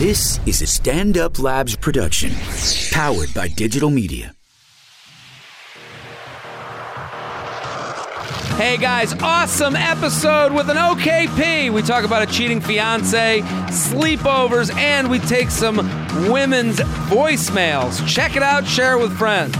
This is a Stand Up Labs production, powered by digital media. Hey guys, awesome episode with an OKP. We talk about a cheating fiance, sleepovers, and we take some women's voicemails. Check it out, share it with friends.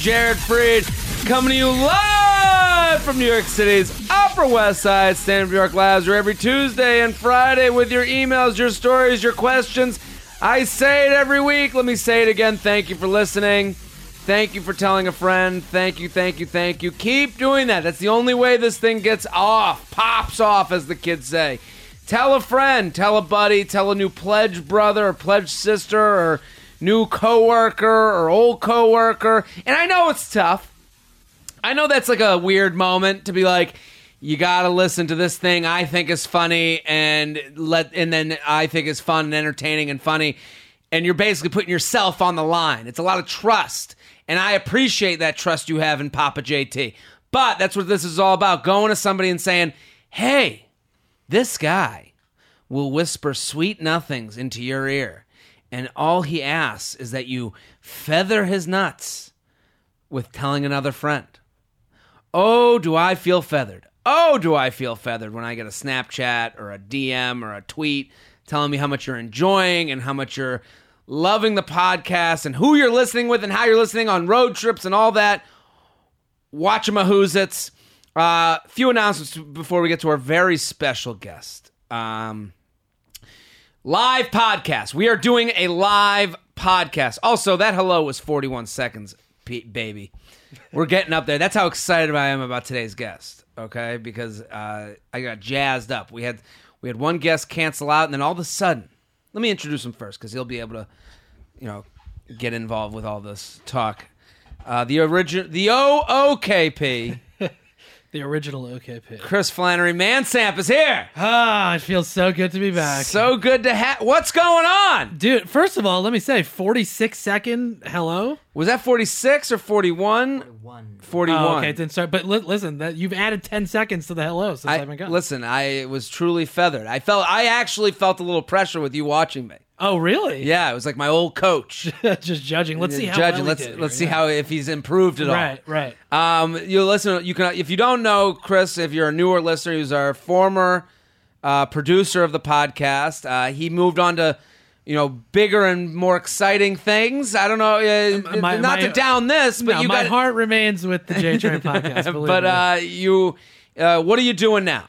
Jared Freid, coming to you live from New York City's Upper West Side, Stand Up New York Labs, where every Tuesday and Friday with your emails, your stories, your questions. I say it every week. Let me say it again. Thank you for listening. Thank you for telling a friend. Thank you, thank you, thank you. Keep doing that. That's the only way this thing gets off, pops off, as the kids say. Tell a friend, tell a buddy, tell a new pledge brother or pledge sister or new coworker or old coworker. And I know it's tough. I know that's like a weird moment to be like, you gotta listen to this thing I think is funny and let and then I think is fun and entertaining and funny. And you're basically putting yourself on the line. It's a lot of trust. And I appreciate that trust you have in Papa JT. But that's what this is all about. Going to somebody and saying, Hey, this guy will whisper sweet nothings into your ear, and all he asks is that you feather his nuts with telling another friend. Oh, do I feel feathered? Oh, do I feel feathered when I get a Snapchat or a DM or a tweet telling me how much you're enjoying and how much you're loving the podcast and who you're listening with and how you're listening on road trips and all that. Watch a Mahoozits. Uh, few announcements before we get to our very special guest. Um, live podcast. We are doing a live podcast. Also, that hello was 41 seconds, baby. We're getting up there. That's how excited I am about today's guest. Okay, because uh, I got jazzed up. We had we had one guest cancel out, and then all of a sudden, let me introduce him first because he'll be able to, you know, get involved with all this talk. Uh, the original, the OOKP, The original OKP. Chris Flannery Mansamp is here. Ah, it feels so good to be back. So good to have. What's going on? Dude, first of all, let me say 46 second hello. Was that 46 or 41? 41. Oh, okay, then sorry, but li- listen, that you've added 10 seconds to the hello since I, I, have been gone. listen, I was truly feathered. I felt, I actually felt a little pressure with you watching me. Oh, really? Yeah, it was like my old coach. Just judging. Let's see how judging. well he let's did let's see here, how if he's improved at all. Right, right. Um, you listen. You can if you don't know Chris, if you're a newer listener, he's our former uh, producer of the podcast. Uh, he moved on to you know bigger and more exciting things. I don't know, uh, my- not my- to down this, but no, you my got. heart remains with the J Train podcast. but uh, you, uh, what are you doing now?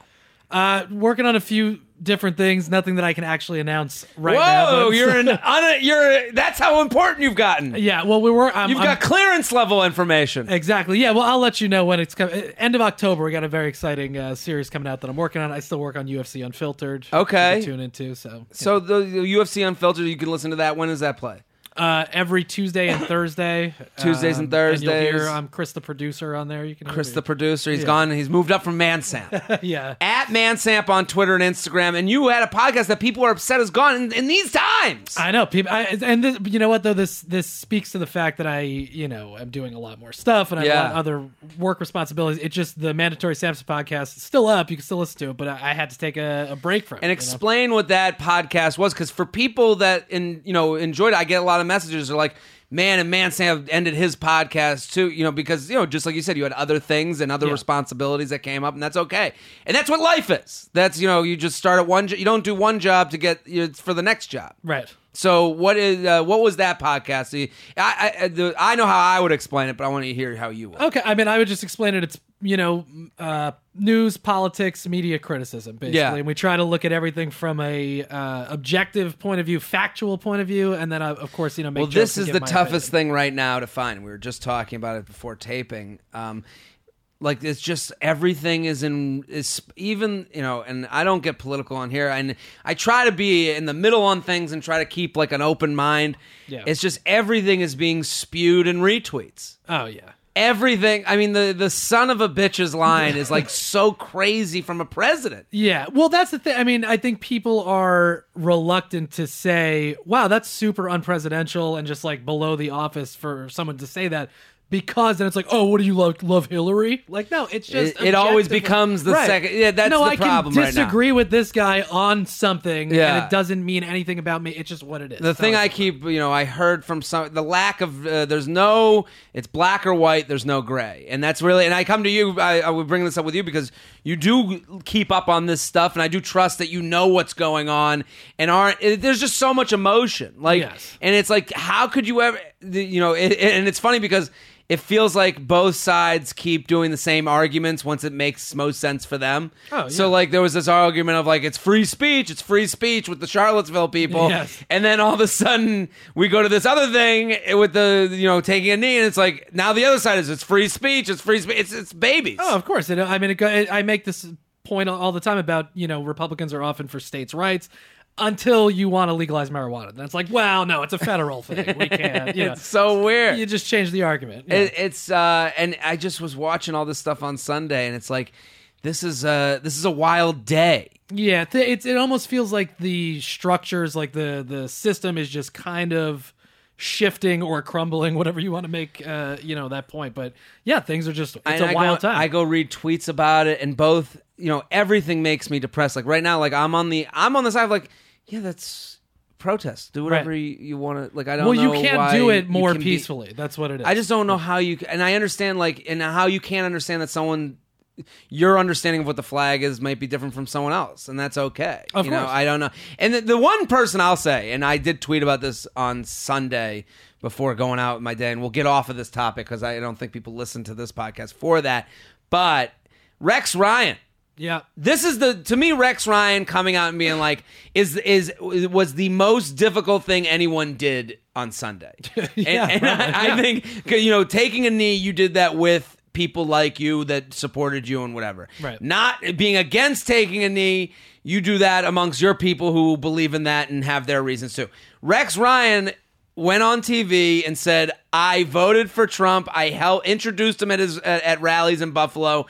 uh, working on a few different things. Nothing that I can actually announce right Whoa, now. but- you're an un- you're that's how important you've gotten. yeah. Well, we were. I'm, You've I'm- got clearance level information. Exactly. Yeah. Well, I'll let you know when it's coming. End of October, we got a very exciting uh, series coming out that I'm working on. I still work on UFC Unfiltered. Okay. Tune into so. So the, the UFC Unfiltered, you can listen to that. When does that play? Uh, every Tuesday and Thursday. Tuesdays and Um, you'll hear Thursdays. I'm Chris, the producer, on there. You can hear Chris, me. the producer, he's Yeah. gone. He's moved up from Mansamp. yeah. At Mansamp on Twitter and Instagram. And you had a podcast that people are upset is gone in, in these times. I know people, I, and this, you know what though this this speaks to the fact that I you know I'm doing a lot more stuff and I have Yeah. a lot other work responsibilities. It just the mandatory Samson podcast is still up. You can still listen to it, but I, I had to take a, a break from it. and you know? explain what that podcast was, because for people that in you know enjoyed it, I get a lot lot of messages are like, man, and Man Sam ended his podcast too, you know, because, you know, just like you said, you had other things and other Yeah. responsibilities that came up, and that's okay. And that's what life is. That's, you know, you just start at one, jo- you don't do one job to get, you know, it's for the next job. Right. So what is uh, what was that podcast? I I, I, the, I know how I would explain it, but I want to hear how you would. Okay, I mean, I would just explain it. It's you know, uh, news, politics, media criticism, basically, Yeah. and we try to look at everything from a uh, objective point of view, factual point of view, and then uh, of course, you know, make Well, this is the toughest opinion. thing right now to find. We were just talking about it before taping. Um, like it's just everything is in is even you know, and I don't get political on here, and I try to be in the middle on things and try to keep like an open mind. Yeah. It's just everything is being spewed in retweets. Oh yeah, Everything. I mean, the the son of a bitch's line is like so crazy from a president. yeah. Well, that's the thing. I mean, I think people are reluctant to say, "Wow, that's super unpresidential," and just like below the office for someone to say that. Because then it's like, oh, what do you love? Love Hillary? Like, no, it's just It- it always becomes the Right. second- yeah, that's no, the I problem can right now. disagree with this guy on something, Yeah. and it doesn't mean anything about me. It's just what it is. The So thing it's- I keep, you know, I heard from some the lack of uh, there's no it's black or white, there's no gray, and that's really. And I come to you, I, I would bring this up with you because you do keep up on this stuff, and I do trust that you know what's going on, and aren't. It, there's just so much emotion, like, Yes. and it's like, how could you ever, the- you know, it, it- and it's funny because. It feels like both sides keep doing the same arguments once it makes most sense for them. Oh, So, like, there was this argument of like, it's free speech, it's free speech with the Charlottesville people. Yes. And then all of a sudden, we go to this other thing with the you know taking a knee, and it's like now the other side is it's free speech, it's free speech, it's it's babies. Oh, of course. It, uh, I mean, it, I make this point all the time about you know Republicans are often for states' rights until you want to legalize marijuana. Then it's like, well, no, it's a federal thing. We can't. You know, it's so weird. you just change the argument. Yeah. It, it's uh, and I just was watching all this stuff on Sunday, and it's like this is uh this is a wild day. Yeah, it's it almost feels like the structures, like the the system, is just kind of shifting or crumbling, whatever you want to make, uh, you know, that point. But yeah, things are just it's And a I wild go, time. I go read tweets about it, and both you know everything makes me depressed. Like right now, like I'm on the I'm on the side of like yeah, that's protest. Do whatever Right. you, you want to. Like I don't. well, you can't do it more can be- peacefully. That's what it is. I just don't know how you and I understand like and how you can't understand that someone your understanding of what the flag is might be different from someone else and that's okay. Of you know, course. I don't know. And the, the one person I'll say and I did tweet about this on Sunday before going out with my day and we'll get off of this topic cuz I don't think people listen to this podcast for that. But Rex Ryan yeah. this is the to me Rex Ryan coming out and being like is is was the most difficult thing anyone did on Sunday. Yeah, and, and I, I yeah. think 'cause, you know taking a knee you did that with people like you that supported you and whatever. Right. Not being against taking a knee, you do that amongst your people who believe in that and have their reasons too. Rex Ryan went on TV and said, "I voted for Trump. I hel- introduced him at his at, at rallies in Buffalo.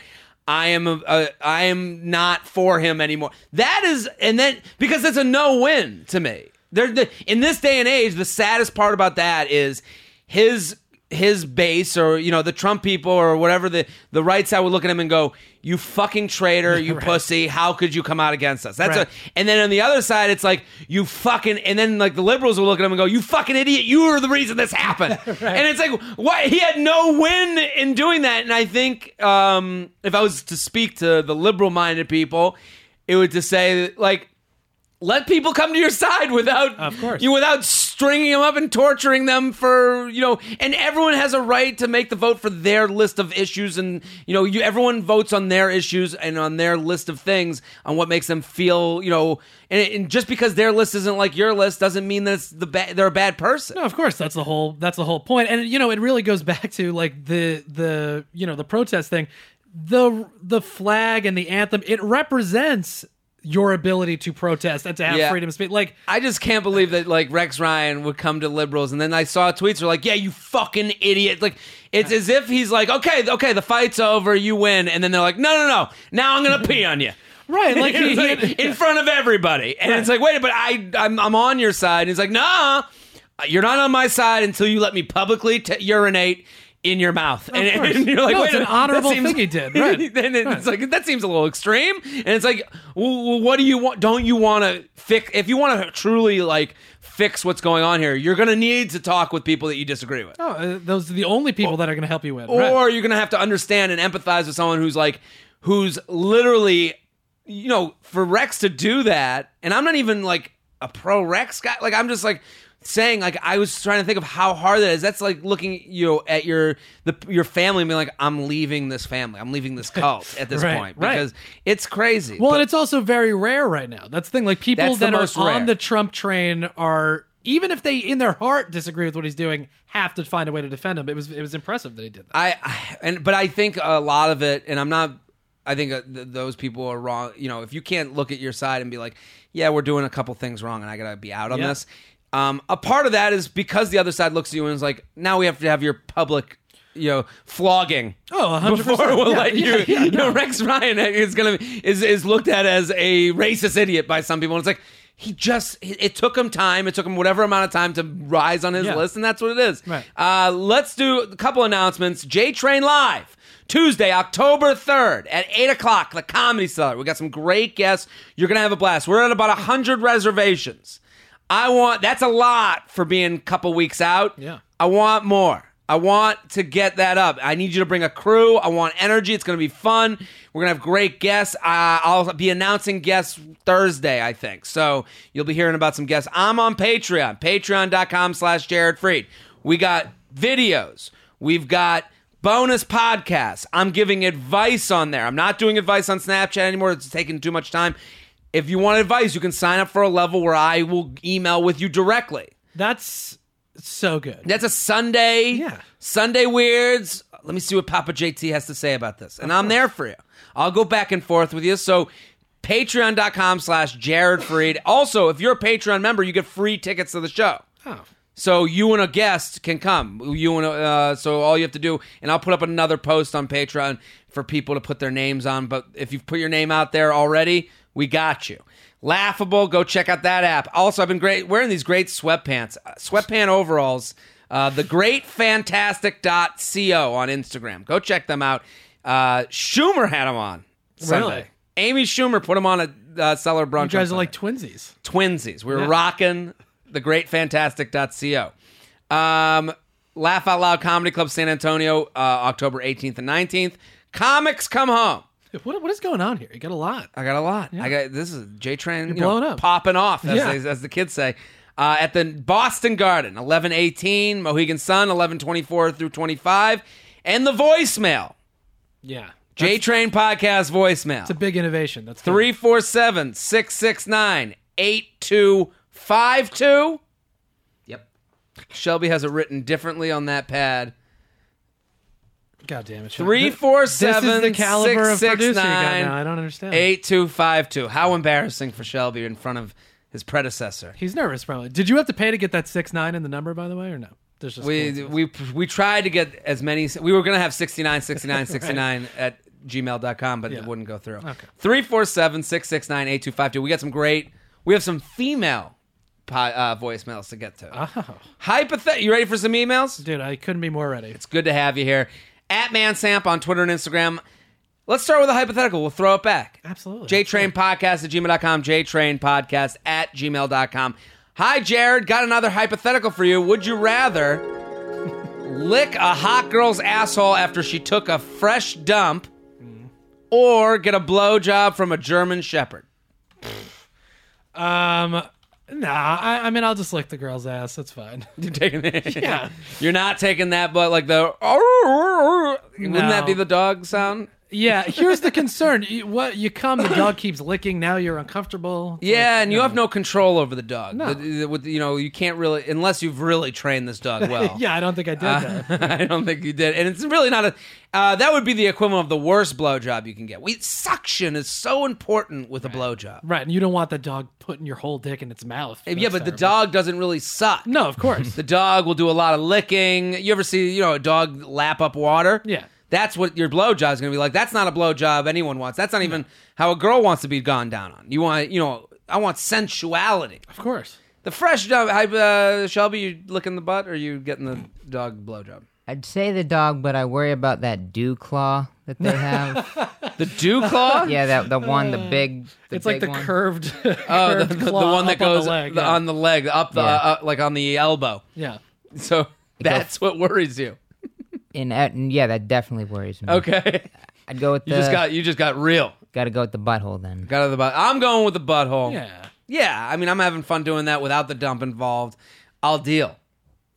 I am a, a, I am not for him anymore." That is, and then because it's a no win to me. There, the, in this day and age, the saddest part about that is his his base or you know the Trump people or whatever the the right side would look at him and go, "You fucking traitor, you Right. pussy! How could you come out against us?" That's Right. a, and then on the other side, it's like you fucking, and then like the liberals will look at him and go, "You fucking idiot! You are the reason this happened." And it's like, what? He had no win in doing that. And I think um, if I was to speak to the liberal-minded people, it would to say like. Let people come to your side without, Of course. you without stringing them up and torturing them for you know. And everyone has a right to make the vote for their list of issues, and you know, you everyone votes on their issues and on their list of things on what makes them feel, you know. And, and just because their list isn't like your list doesn't mean that the ba- they're a bad person. No, of course that's the whole that's the whole point. And you know, it really goes back to like the the you know, the protest thing. The the flag and the anthem, it represents your ability to protest and to have Yeah. freedom of speech. Like I just can't believe that like Rex Ryan would come to liberals, and then I saw tweets were like, "Yeah, you fucking idiot!" Like it's as if he's like, "Okay, okay, the fight's over, you win," and then they're like, "No, no, no, now I'm gonna pee on you." Right, like he- like, he- in front of everybody, and it's like, wait, but I, I'm, I'm on your side. And he's like, nah, you're not on my side until you let me publicly t- urinate in your mouth, and, and you're like, No, it's an honorable seems- thing he did, right. and it's like that seems a little extreme, and it's like, well, what do you want? Don't you want to fix? If you want to truly like fix what's going on here, you're going to need to talk with people that you disagree with. Oh, uh, those are the only people that are going to help you with. or right. you're gonna have to understand and empathize with someone who's like who's literally you know for rex to do that and i'm not even like a pro rex guy like i'm just like saying like i was trying to think of how hard that is that's like looking you know at your the your family and being like i'm leaving this family i'm leaving this cult at this Right, point right. because it's crazy Well, But- and it's also very rare right now. That's the thing. Like people that are most on the Trump train are even if they in their heart disagree with what he's doing, have to find a way to defend him. It was it was impressive that he did that. I, I and but I think a lot of it, and I'm not. I think uh, th- those people are wrong. You know, if you can't look at your side and be like, "Yeah, we're doing a couple things wrong, and I gotta be out on Yeah. this." Um, a part of that is because the other side looks at you and is like, "Now we have to have your public." You know, flogging. Oh, 100%. Before we'll Yeah, let you. yeah, yeah, you know, no. Rex Ryan is gonna is is looked at as a racist idiot by some people. And it's like he just it took him time. It took him whatever amount of time to rise on his list, and that's what it is. Right. Uh, let's do a couple announcements. J Train Live. Tuesday, October 3rd at 8 o'clock, the Comedy Cellar. We got some great guests. You're going to have a blast. We're at about 100 reservations. I want, that's a lot for being a couple weeks out. Yeah. I want more. I want to get that up. I need you to bring a crew. I want energy. It's going to be fun. We're going to have great guests. Uh, I'll be announcing guests Thursday, I think. So you'll be hearing about some guests. I'm on Patreon, patreon.com slash Jared Freid. We got videos. We've got bonus podcasts. I'm giving advice on there. I'm not doing advice on Snapchat anymore. It's taking too much time. If you want advice, you can sign up for a level where I will email with you directly. That's so good. That's a Sunday. Yeah. Sunday weirds. Let me see what Papa JT has to say about this. And I'm there for you. I'll go back and forth with you. So patreon.com slash Jared Freid. Also, if you're a Patreon member, you get free tickets to the show. Oh. So you and a guest can come. You and a, uh, so all you have to do, and I'll put up another post on Patreon for people to put their names on. But if you've put your name out there already, we got you. Laughable, go check out that app. Also, I've been great wearing these great sweatpants, uh, sweatpant overalls. Uh, the greatfantastic.co on Instagram. Go check them out. Uh, Schumer had them on Sunday. Really? Amy Schumer put them on a uh, cellar brunch. You guys are like twinsies. twinsies. We were Yeah. rocking the greatfantastic.co. Um, Laugh Out Loud Comedy Club San Antonio, uh, October 18th and 19th. Comics come home. What, what is going on here? You got a lot. I got a lot. I got this is J Train you know, blowing up. popping off, as, Yeah. they, as the kids say. Uh, at the Boston Garden, 1118, Mohegan Sun, 1124 through 25, and the voicemail, Yeah. J Train Podcast voicemail. It's a big innovation. That's good. 347 669 8252. Yep. Shelby has it written differently on that pad. God damn it. Sean. Three four This seven is the caliber of six, producer you got now. I don't understand. eight two five two. How embarrassing for Shelby in front of his predecessor. He's nervous, probably. Did you have to pay to get that six nine in the number, by the way, or no? There's just We we we tried to get as many. We were gonna have 69, 69, 69 at gmail.com, but it wouldn't go through. Okay. 347 669 8252. We got some great. We have some female uh, voicemails to get to. Oh, Hypothet. You ready for some emails? dude, I couldn't be more ready. It's good to have you here. At Mansamp on Twitter and Instagram. Let's start with a hypothetical. We'll throw it back. Absolutely. JTrain Podcast at gmail.com. JTrain Podcast at gmail.com. Hi, Jared. Got another hypothetical for you. Would you rather lick a hot girl's asshole after she took a fresh dump or get a blowjob from a German Shepherd? Um, nah. I, I mean, I'll just lick the girl's ass. That's fine. You're taking Yeah. You're not taking that, but like the. Oh, oh, oh, Wouldn't that be the dog sound? Yeah. Here's the concern. You, what you come, the dog keeps licking. Now you're uncomfortable. It's Yeah, like, and you have no control over the dog. No. The- the- with- you know, you can't really unless you've really trained this dog well. Yeah, I don't think I did that. I don't think you did, and it's really not a. Uh, that would be the equivalent of the worst blowjob you can get. We suction is so important with a blowjob. Right, and you don't want the dog putting your whole dick in its mouth. yeah, but the dog doesn't really suck. No, of course. The dog will do a lot of licking. You ever see, you know, a dog lap up water? Yeah. That's what your blowjob is going to be like. That's not a blowjob anyone wants. That's not even how a girl wants to be gone down on. You want, you know, I want sensuality. of course. The fresh dog, uh, Shelby, you licking the butt or you getting the dog blowjob? I'd say the dog, but I worry about that dew claw that they have. The dew claw? yeah, that the one, the big. The it's like big the one. curved. Oh, the, curved the, the claw one that up on goes the leg. the- yeah. on the leg, up the Yeah. uh, like on the elbow. yeah. So that's what worries you. And, uh, and yeah, that definitely worries me. Okay, I'd go with the. you just got you just got real. Got to go with the butthole then. Got to the butt. I'm going with the butthole. Yeah. Yeah, I mean, I'm having fun doing that without the dump involved. I'll deal.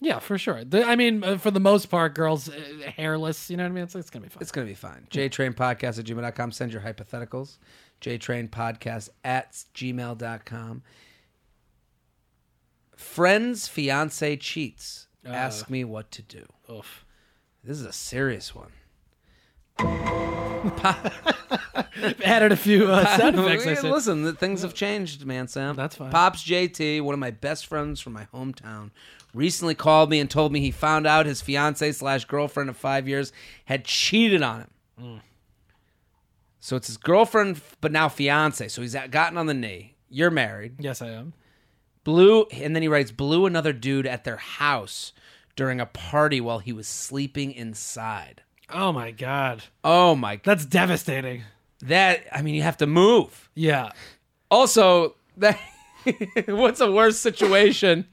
Yeah, for sure. The, I mean, uh, for the most part, girls uh, hairless. You know what I mean? It's, it's gonna be fun. It's going to be fine. JTrainPodcast at gmail.com. Send your hypotheticals. JTrainPodcast at gmail.com. Friend's fiance cheats. Ask me what to do. Oof. This is a serious one. Added a few uh, sound effects. I said. Listen, the things have changed, man, Sam. That's fine. Pops JT, one of my best friends from my hometown, recently called me and told me he found out his fiance slash girlfriend of five years had cheated on him. Mm. So it's his girlfriend, but now fiance. So he's gotten on the knee. You're married. Yes, I am. Blue, and then he writes, blew another dude at their house during a party while he was sleeping inside. Oh my god, Oh my, that's devastating. that, I mean, you have to move. Yeah. Also, that what's a worse situation?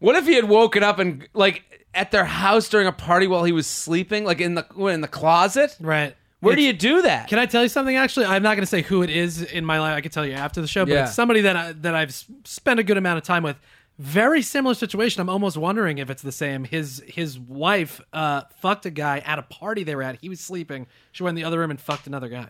What if he had woken up and like at their house during a party while he was sleeping, like in the in the closet? Right. Where do you do that? Can I tell you something? Actually, I'm not going to say who it is in my life. I can tell you after the show, but Yeah. it's somebody that I, that I've s- spent a good amount of time with. Very similar situation. I'm almost wondering if it's the same. His his wife uh, fucked a guy at a party they were at. He was sleeping. She went in the other room and fucked another guy.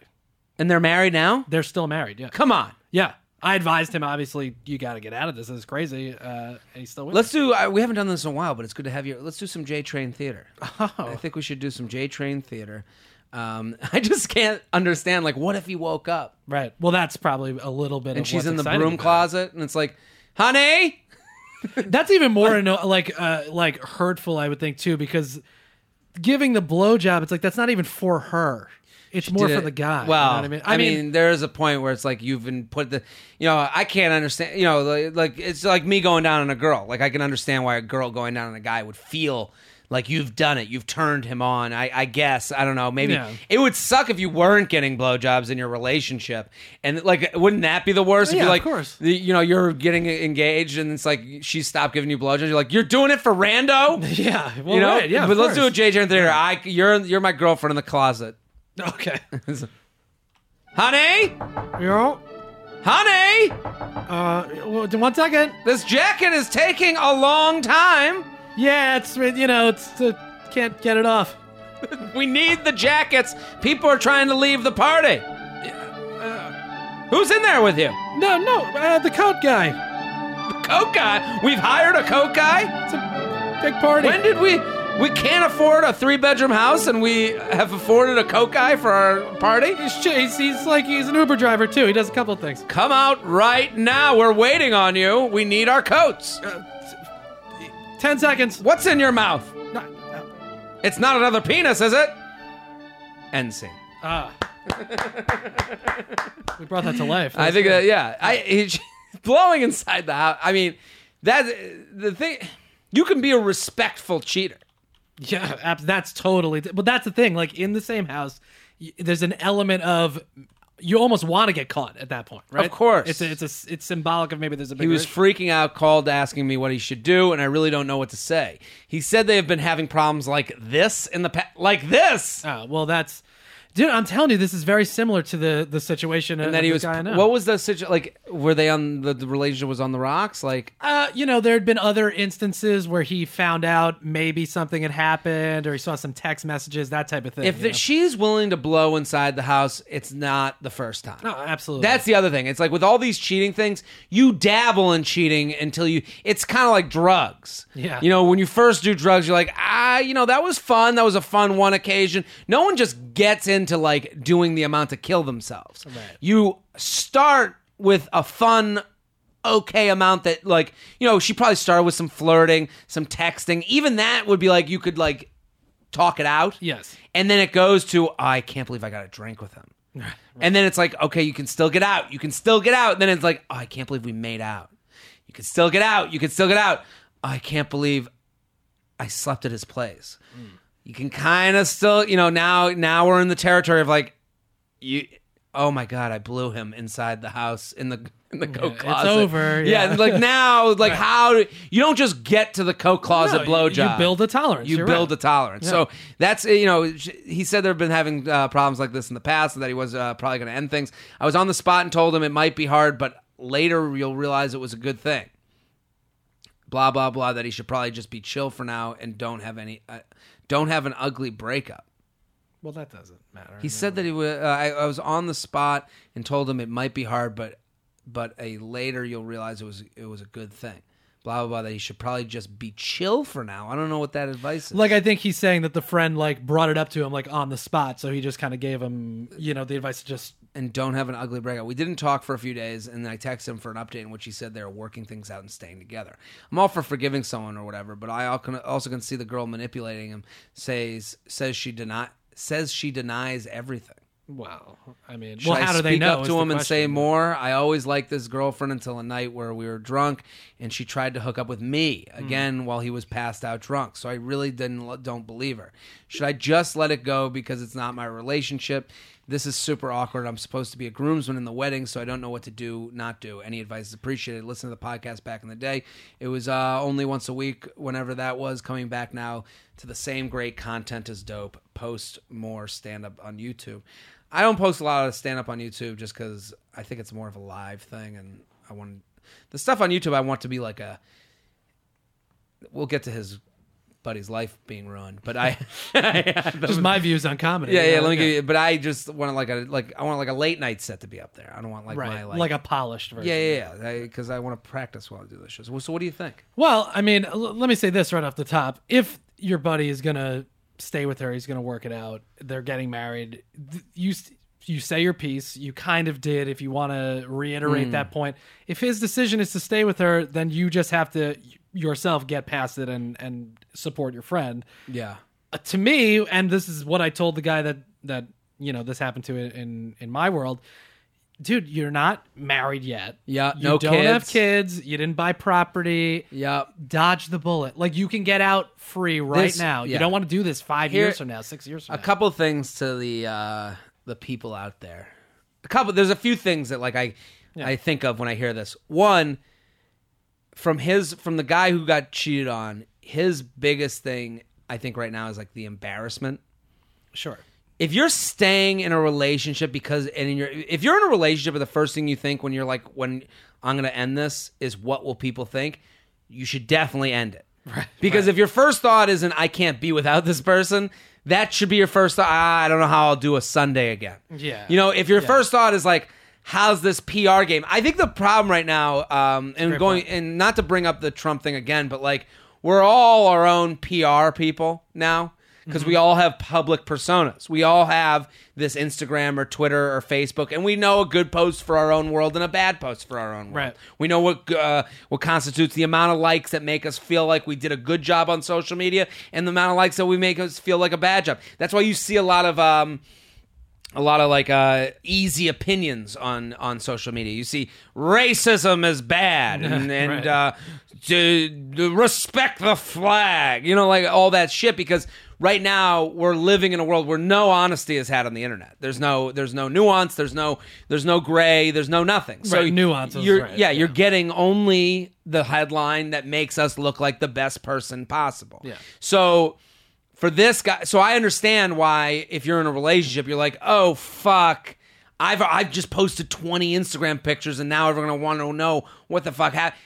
and they're married now? They're still married. Yeah. Come on. Yeah. I advised him. Obviously, you got to get out of this. This is crazy. Uh, and he's still with. Let's do. Uh, we haven't done this in a while, but it's good to have you. Let's do some J Train theater. Oh. I think we should do some J Train theater. Um, I just can't understand. Like, what if he woke up Right. Well, that's probably a little bit. and of she's in the broom closet, and it's like, honey, That's even more anno- like uh, like hurtful, I would think too, because giving the blowjob, it's like that's not even for her. It's more for the guy. Well, you know I mean, I mean, there is a point where it's like you've been put the, you know, I can't understand, you know, like, like it's like me going down on a girl. Like I can understand why a girl going down on a guy would feel like you've done it, you've turned him on. I, I guess I don't know. Maybe Yeah. it would suck if you weren't getting blowjobs in your relationship, and like, wouldn't that be the worst? if Yeah, you're of like, course. you know, you're getting engaged, and it's like she stopped giving you blowjobs. You're like, you're doing it for rando. yeah, well, You know, right, yeah, but of let's do a course. J J theater. I, you're you're my girlfriend in the closet, Okay, honey. yo, Honey, uh, well, one second. this jacket is taking a long time. Yeah, it's you know, it's uh, can't get it off. We need the jackets. People are trying to leave the party. Who's in there with you? No, no, uh, the coat guy. The coke guy. We've hired a coke guy. It's a big party. When did we? We can't afford a three-bedroom house, and we have afforded a coke guy for our party. He's, he's, he's like he's an Uber driver too. He does a couple of things. Come out right now. We're waiting on you. We need our coats. Ten seconds. What's in your mouth? No, no. It's not another penis, is it? End scene. Ah. we brought that to life. I think that yeah, I it's blowing inside the house. I mean, that the thing. You can be a respectful cheater. Yeah, that's totally. But that's the thing. Like in the same house, there's an element of you almost want to get caught at that point, right? Of course. it's a, it's a, it's symbolic of maybe there's a He was issue. freaking out, called asking me what he should do, and I really don't know what to say. He said they have been having problems like this in the past, like this. Oh, well, that's dude. I'm telling you, this is very similar to the the situation. And then he was. Guy I know. What was the situation? Like, were they on the, the relationship was on the rocks? Like, Uh, you know, there had been other instances where he found out maybe something had happened, or he saw some text messages, that type of thing. if you the, know? she's willing to blow inside the house, it's not the first time. no, absolutely. That's the other thing. It's like with all these cheating things, you dabble in cheating until you. It's kind of like drugs. Yeah. You know, when you first do drugs, you're like, ah, you know, that was fun. That was a fun one occasion. No one just gets into like doing the amount to kill themselves. Right. You start with a fun. Okay, amount that like you know she probably started with some flirting, some texting. Even that would be like you could like talk it out. yes. And then it goes to, "Oh, I can't believe I got a drink with him. And then it's like, okay, you can still get out. You can still get out. And then it's like, oh, I can't believe we made out. You can still get out. You can still get out. I can't believe I slept at his place. Mm. You can kind of still, you know, now now we're in the territory of like you oh my god, I blew him inside the house in the in the coat it's closet. It's over, yeah. like now, like how do, you don't just get to the coat closet No, blow you- job. You build a tolerance. You You're build right. a tolerance. So that's you know he said they've been having uh, problems like this in the past and that he was uh, probably going to end things. I was on the spot and told him it might be hard, but later you'll realize it was a good thing. Blah blah blah. That he should probably just be chill for now and don't have any, uh, don't have an ugly breakup. Well, that doesn't matter. He said that he was. Uh, I, I was on the spot and told him it might be hard, but but a later you'll realize it was it was a good thing. Blah blah blah. That he should probably just be chill for now. I don't know what that advice is. Like I think he's saying that the friend like brought it up to him like on the spot, so he just kind of gave him, you know, the advice to just and don't have an ugly breakup. We didn't talk for a few days, and then I texted him for an update in which he said they're working things out and staying together. I'm all for forgiving someone or whatever, but I also can see the girl manipulating him. Says says she deny says she denies everything. Wow. I mean, Should well, I how do speak they know? up to him and say more? I always liked this girlfriend until a night where we were drunk, and she tried to hook up with me Hmm. again while he was passed out drunk. So I really didn't don't believe her. Should I just let it go because it's not my relationship? This is super awkward. I'm supposed to be a groomsman in the wedding, so I don't know what to do, not do. Any advice is appreciated. Listen to the podcast back in the day. It was uh, only once a week, whenever that was. Coming back now to the same great content is dope. Post more stand up on YouTube. I don't post a lot of stand up on YouTube just because I think it's more of a live thing, and I want the stuff on YouTube. I want to be like a. We'll get to his buddy's life being ruined, but I. Just my views on comedy. yeah, yeah. know? Let me give you. But I just want like a like I want like a late night set to be up there. I don't want like right, my like, like, a polished version. yeah yeah yeah because I, want to practice while I do this show. So, so what do you think? Well, I mean, l- let me say this right off the top: if your buddy is gonna stay with her, he's gonna work it out. They're getting married. You you say your piece. You kind of did. If you want to reiterate that point, if his decision is to stay with her, then you just have to yourself get past it and and support your friend. Yeah. Uh, to me, and this is what I told the guy that that you know this happened to in in my world. Dude, you're not married yet. Yeah, you no don't have kids. You didn't buy property Yep. dodge the bullet. Like you can get out free right This- now. yeah. You don't want to do this five Here- years from now, six years from now. a now. couple things to the uh the people out there a couple there's a few things that like i i think of when i hear this one from his from the guy who got cheated on his biggest thing i think right now is like the embarrassment Sure. If you're staying in a relationship because and in your if you're in a relationship and the first thing you think when you're like when I'm gonna end this is what will people think, you should definitely end it. Right. Because if your first thought isn't I can't be without this person, that should be your first thought. Ah, I don't know how I'll do a Sunday again. Yeah. You know, if your first thought is like, how's this PR game? I think the problem right now, um, and great going point. and not to bring up the Trump thing again, but like we're all our own PR people now because Mm-hmm. we all have public personas. We all have this Instagram or Twitter or Facebook, and we know a good post for our own world and a bad post for our own world. Right. We know what uh, what constitutes the amount of likes that make us feel like we did a good job on social media, and the amount of likes that we make us feel like a bad job. That's why you see a lot of. Um, a lot of like uh, easy opinions on on social media. You see racism is bad and, and Right. uh, to, to respect the flag. You know, like all that shit because right now we're living in a world where no honesty is had on the internet. There's no there's no nuance. There's no there's no gray. There's no nothing. So Right, nuances, You're right, yeah, yeah. you're getting only the headline that makes us look like the best person possible. Yeah. So for this guy, so I understand why if you're in a relationship, you're like, oh fuck, I've I've just posted 20 Instagram pictures, and now everyone's gonna want to know what the fuck happened.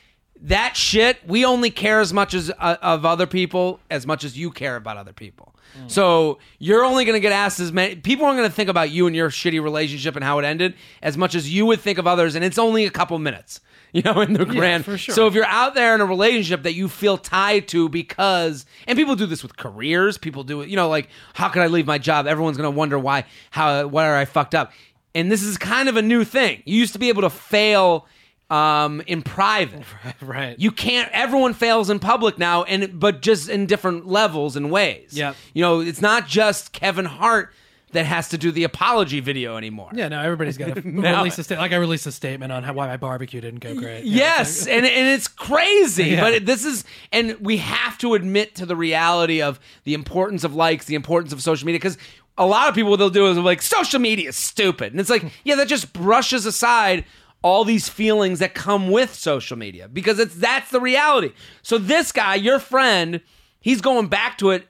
That shit, we only care as much as uh, of other people as much as you care about other people. So you're only gonna get asked as many people aren't gonna think about you and your shitty relationship and how it ended as much as you would think of others, and it's only a couple minutes. You know, in the grand. for sure. So if you're out there in a relationship that you feel tied to because and people do this with careers people do it you know like how could i leave my job everyone's going to wonder why how where i fucked up and this is kind of a new thing you used to be able to fail um, in private right. you can't everyone fails in public now and but just in different levels and ways Yeah. you know it's not just kevin hart that has to do the apology video anymore. Yeah, no, everybody's got to Now- release a statement. Like I released a statement on how why my barbecue didn't go great. Yes, and and it's crazy, Yeah. but this is and we have to admit to the reality of the importance of likes, the importance of social media because a lot of people what they'll do is like social media is stupid. And it's like, yeah, that just brushes aside all these feelings that come with social media because it's that's the reality. So this guy, your friend, he's going back to it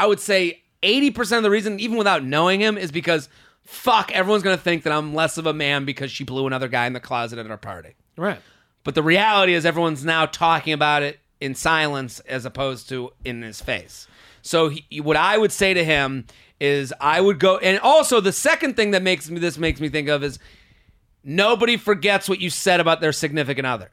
I would say 80% of the reason, even without knowing him, is because fuck, everyone's gonna think that I'm less of a man because she blew another guy in the closet at our party. right. But the reality is, everyone's now talking about it in silence as opposed to in his face. So, he, what I would say to him is, I would go, and also the second thing that makes me this makes me think of is nobody forgets what you said about their significant other.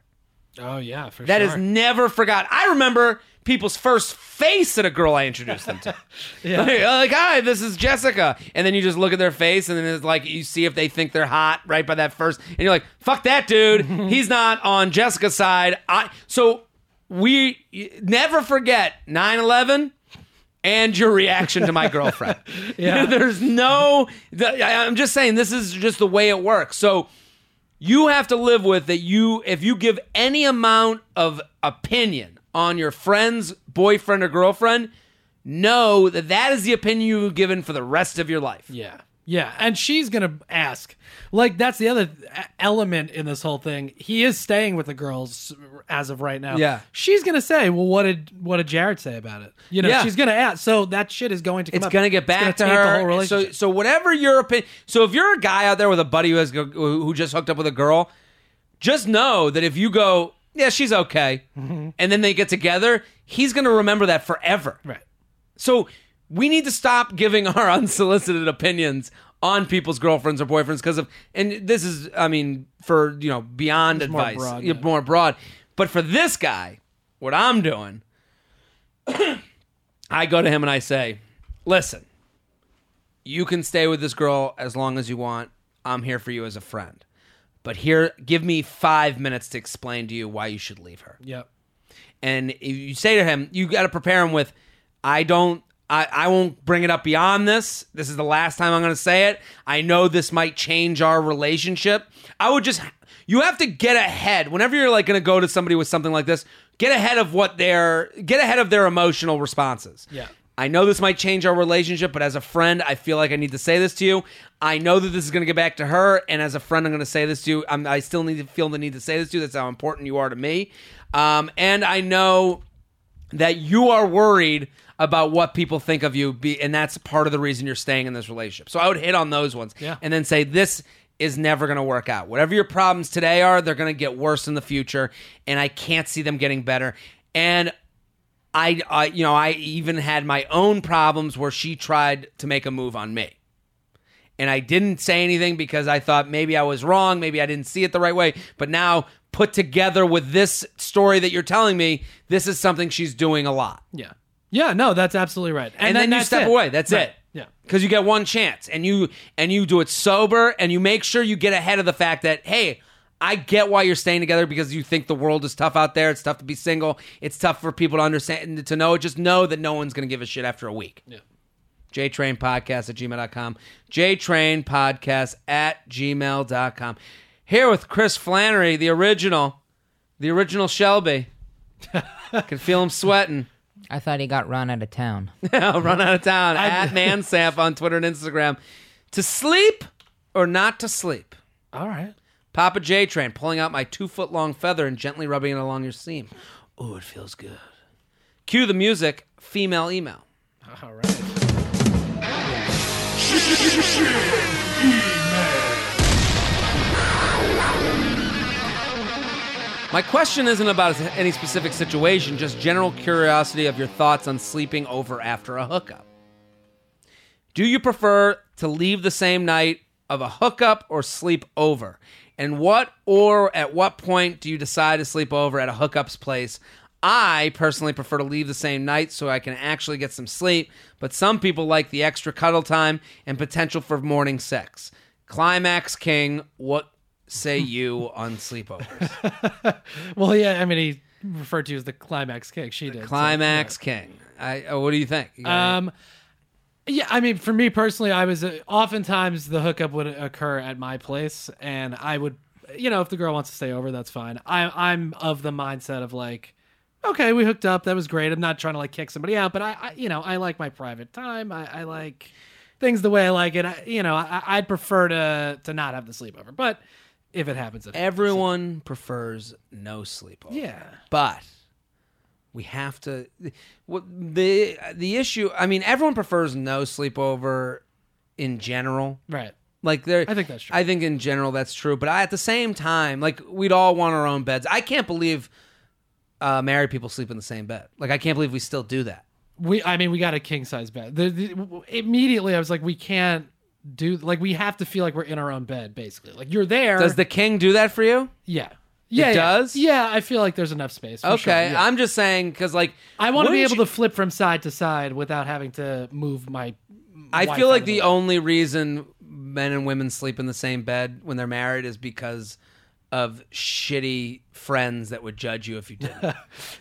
Oh yeah, for That sure. is never forgot. I remember people's first face at a girl I introduced them to. Yeah. like, like, hi, this is Jessica. And then you just look at their face and then it's like you see if they think they're hot right by that first. And you're like, fuck that dude. He's not on Jessica's side. I so we never forget 9-11 and your reaction to my girlfriend. Yeah. There's no I'm just saying this is just the way it works. So you have to live with that you if you give any amount of opinion on your friend's boyfriend or girlfriend know that that is the opinion you've given for the rest of your life Yeah. Yeah. And she's going to ask. Like, that's the other element in this whole thing. He is staying with the girls as of right now. Yeah. She's going to say, well, what did what did Jared say about it? You know, Yeah. she's going to ask. So that shit is going to come it's up. gonna get gonna back to her so relationship. so whatever your opinion so if you're a guy out there with a buddy who has who just hooked up with a girl just know that if you go yeah she's okay mm-hmm. and then they get together he's gonna remember that forever right. So we need to stop giving our unsolicited opinions on people's girlfriends or boyfriends because of and this is I mean for you know beyond It's more advice. broad, yeah, more broad. But for this guy what I'm doing I go to him and I say listen you can stay with this girl as long as you want. I'm here for you as a friend. But here give me 5 minutes to explain to you why you should leave her. Yep. and if you say to him, you got to prepare him with, I don't, I, I won't bring it up beyond this. This is the last time I'm going to say it. I know this might change our relationship. I would just, you have to get ahead. Whenever you're like going to go to somebody with something like this, get ahead of what their, get ahead of their emotional responses. Yeah. I know this might change our relationship, but as a friend, I feel like I need to say this to you. I know that this is going to get back to her, and as a friend, I'm going to say this to you. I'm, I still need to feel the need to say this to you. That's how important you are to me. Um, and I know that you are worried about what people think of you, be, and that's part of the reason you're staying in this relationship. So I would hit on those ones, Yeah. and then say this is never going to work out. Whatever your problems today are, they're going to get worse in the future, and I can't see them getting better. And I, I, you know, I even had my own problems where she tried to make a move on me. And I didn't say anything because I thought maybe I was wrong, maybe I didn't see it the right way. But now, put together with this story that you're telling me, this is something she's doing a lot. Yeah. Yeah. No, that's absolutely right. And, then, you step it. away. That's Right. it. Yeah. Because you get one chance, and you and you do it sober, and you make sure you get ahead of the fact that hey, I get why you're staying together because you think the world is tough out there. It's tough to be single. It's tough for people to understand to know. Just know that no one's going to give a shit after a week. Yeah. JTrain Podcast at gmail.com. JTrain Podcast at gmail.com. Here with Chris Flannery, the original, the original Shelby. I Can feel him sweating. I thought he got run out of town. Run out of town at ManSamp on Twitter and Instagram. To sleep or not to sleep? All right. Papa J Train pulling out my two foot long feather and gently rubbing it along your seam. Ooh, it feels good. Cue the music, female email. All right. My question isn't about any specific situation, just general curiosity of your thoughts on sleeping over after a hookup. Do you prefer to leave the same night of a hookup or sleep over? And what or at what point do you decide to sleep over at a hookup's place? I personally prefer to leave the same night so I can actually get some sleep, but some people like the extra cuddle time and potential for morning sex. Climax King, what say you on sleepovers? Well, yeah. I mean, he referred to you as the climax king. She did. so, Climax King. I, oh, what do you think? You Um, Yeah, I mean, for me personally, I was uh, oftentimes the hookup would occur at my place, and I would, you know, if the girl wants to stay over, that's fine. I, I'm of the mindset of like, okay, we hooked up, that was great. I'm not trying to like kick somebody out, but I, I you know, I like my private time. I, I like things the way I like it. I, you know, I, I'd prefer to to not have the sleepover, but if it happens, it Everyone prefers no sleepover. yeah, but we have to what the the issue i mean everyone prefers no sleepover in general right. like there I think that's true. i think in general that's true but I, at the same time like we'd all want our own beds i can't believe uh married people sleep in the same bed like i can't believe we still do that We, I mean, we got a king size bed. The, the, immediately, I was like, we can't do like we have to feel like we're in our own bed, basically. Like you're there. does the king do that for you yeah. Yeah, yeah. does? Yeah, I feel like there's enough space. for okay sure, yeah. i'm just saying because like I want to be wouldn't able you- to flip from side to side without having to move my. I wife feel out like of the way. only reason men and women sleep in the same bed when they're married is because of shitty friends that would judge you if you didn't.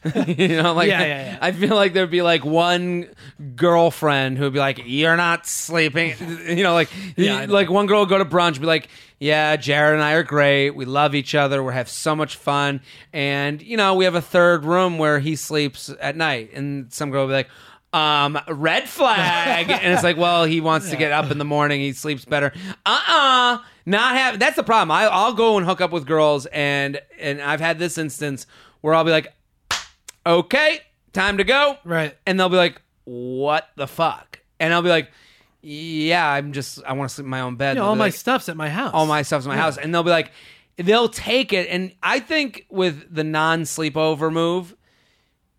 you know, like Yeah, yeah, yeah. I feel like there'd be like one girlfriend who'd be like, "You're not sleeping." You know, like like one girl would go to brunch, and be like, "Yeah, Jared and I are great. We love each other. We have so much fun, and you know, we have a third room where he sleeps at night." And some girl would be like. Um, red flag, and it's like, well, he wants to get up in the morning. He sleeps better. Uh, uh not have. That's the problem. I, I'll go and hook up with girls, and and I've had this instance where I'll be like, okay, time to go, Right. and they'll be like, "What the fuck?" And I'll be like, "Yeah, I'm just I want to sleep in my own bed." You know, They'll all be my like, stuff's at my house. all my stuff's in my house, and they'll be like, they'll take it, and I think with the non-sleepover move,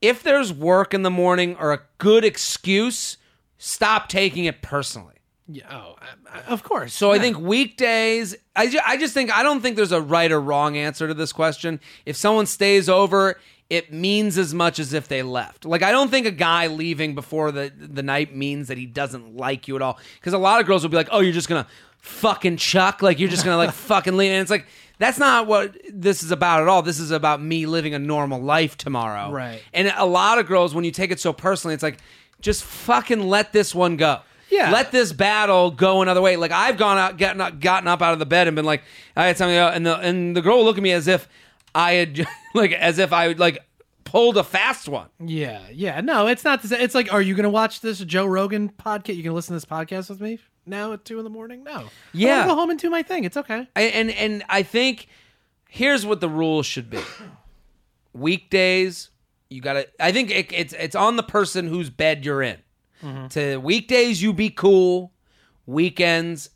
if there's work in the morning or a good excuse, stop taking it personally. Yeah, oh, I- I- of course. So I think weekdays, I, ju- I just think, I don't think there's a right or wrong answer to this question. If someone stays over, it means as much as if they left. Like, I don't think a guy leaving before the, the night means that he doesn't like you at all. Because a lot of girls will be like, oh, you're just going to fucking chuck. Like, you're just going to like fucking leave. And it's like, that's not what this is about at all. This is about me living a normal life tomorrow. Right. And a lot of girls, when you take it so personally, it's like, just fucking let this one go. Yeah. Let this battle go another way. Like I've gone out, gotten up, gotten up out of the bed and been like, I had something, out, and the and the girl would look at me as if I had, like, as if I would like pulled a fast one. Yeah, yeah. No, it's not. The same. It's like, are you going to watch this Joe Rogan podcast? You going to listen to this podcast with me now at two in the morning? No. Yeah. Go home and do my thing. It's okay. I, and and I think here's what the rules should be. Weekdays, you gotta. I think it, it's it's on the person whose bed you're in. To weekdays, you be cool. Weekends,